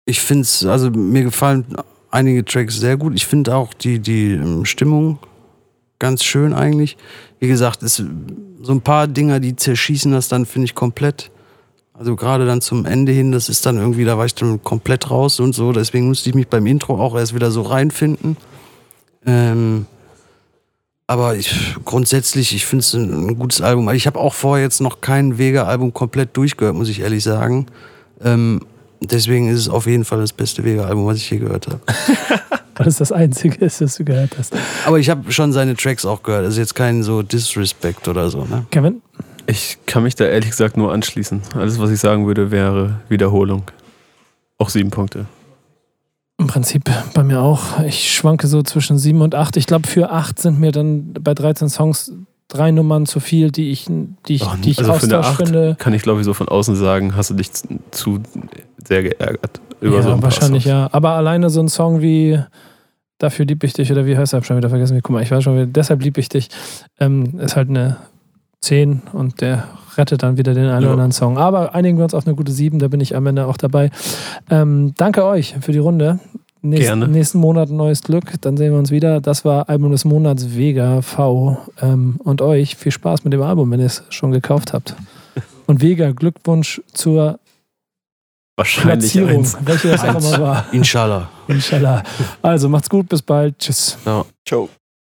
Ich finde es, also mir gefallen einige Tracks sehr gut. Ich finde auch die, die ähm, Stimmung ganz schön eigentlich. Wie gesagt, es, so ein paar Dinger, die zerschießen das dann, finde ich, komplett. Also gerade dann zum Ende hin, das ist dann irgendwie, da war ich dann komplett raus und so. Deswegen musste ich mich beim Intro auch erst wieder so reinfinden. Ähm, aber ich, grundsätzlich, ich finde es ein, ein gutes Album. Ich habe auch vorher jetzt noch kein Vega-Album komplett durchgehört, muss ich ehrlich sagen. Ähm, deswegen ist es auf jeden Fall das beste Vega-Album, was ich je gehört habe. Weil es das Einzige ist, das du gehört hast. Aber ich habe schon seine Tracks auch gehört. Ist jetzt kein so Disrespect oder so, ne? Kevin? Ich kann mich da ehrlich gesagt nur anschließen. Alles, was ich sagen würde, wäre Wiederholung. Auch sieben Punkte. Im Prinzip bei mir auch. Ich schwanke so zwischen sieben und acht. Ich glaube, für acht sind mir dann bei 13 Songs drei Nummern zu viel, die ich, die ich, Oh, die ich also für eine Austausch Acht finde. kann ich glaube ich so von außen sagen, hast du dich zu, sehr geärgert über ja, so ein wahrscheinlich Songs. ja. Aber alleine so ein Song wie Dafür lieb ich dich oder wie heißt er? Ich schon wieder vergessen. Guck mal, ich weiß schon wieder. Deshalb lieb ich dich. Ähm, ist halt eine 10 und der rettet dann wieder den einen oder anderen Song. Aber einigen wir uns auf eine gute 7, da bin ich am Ende auch dabei. Ähm, danke euch für die Runde. Nächst, Gerne. Nächsten Monat neues Glück, dann sehen wir uns wieder. Das war Album des Monats Vega V. Ähm, und euch viel Spaß mit dem Album, wenn ihr es schon gekauft habt. Und Vega, Glückwunsch zur Wahrscheinlich Platzierung, eins. welche das auch Eins. immer war. Inshallah. Inshallah. Also macht's gut, bis bald. Tschüss. Ciao.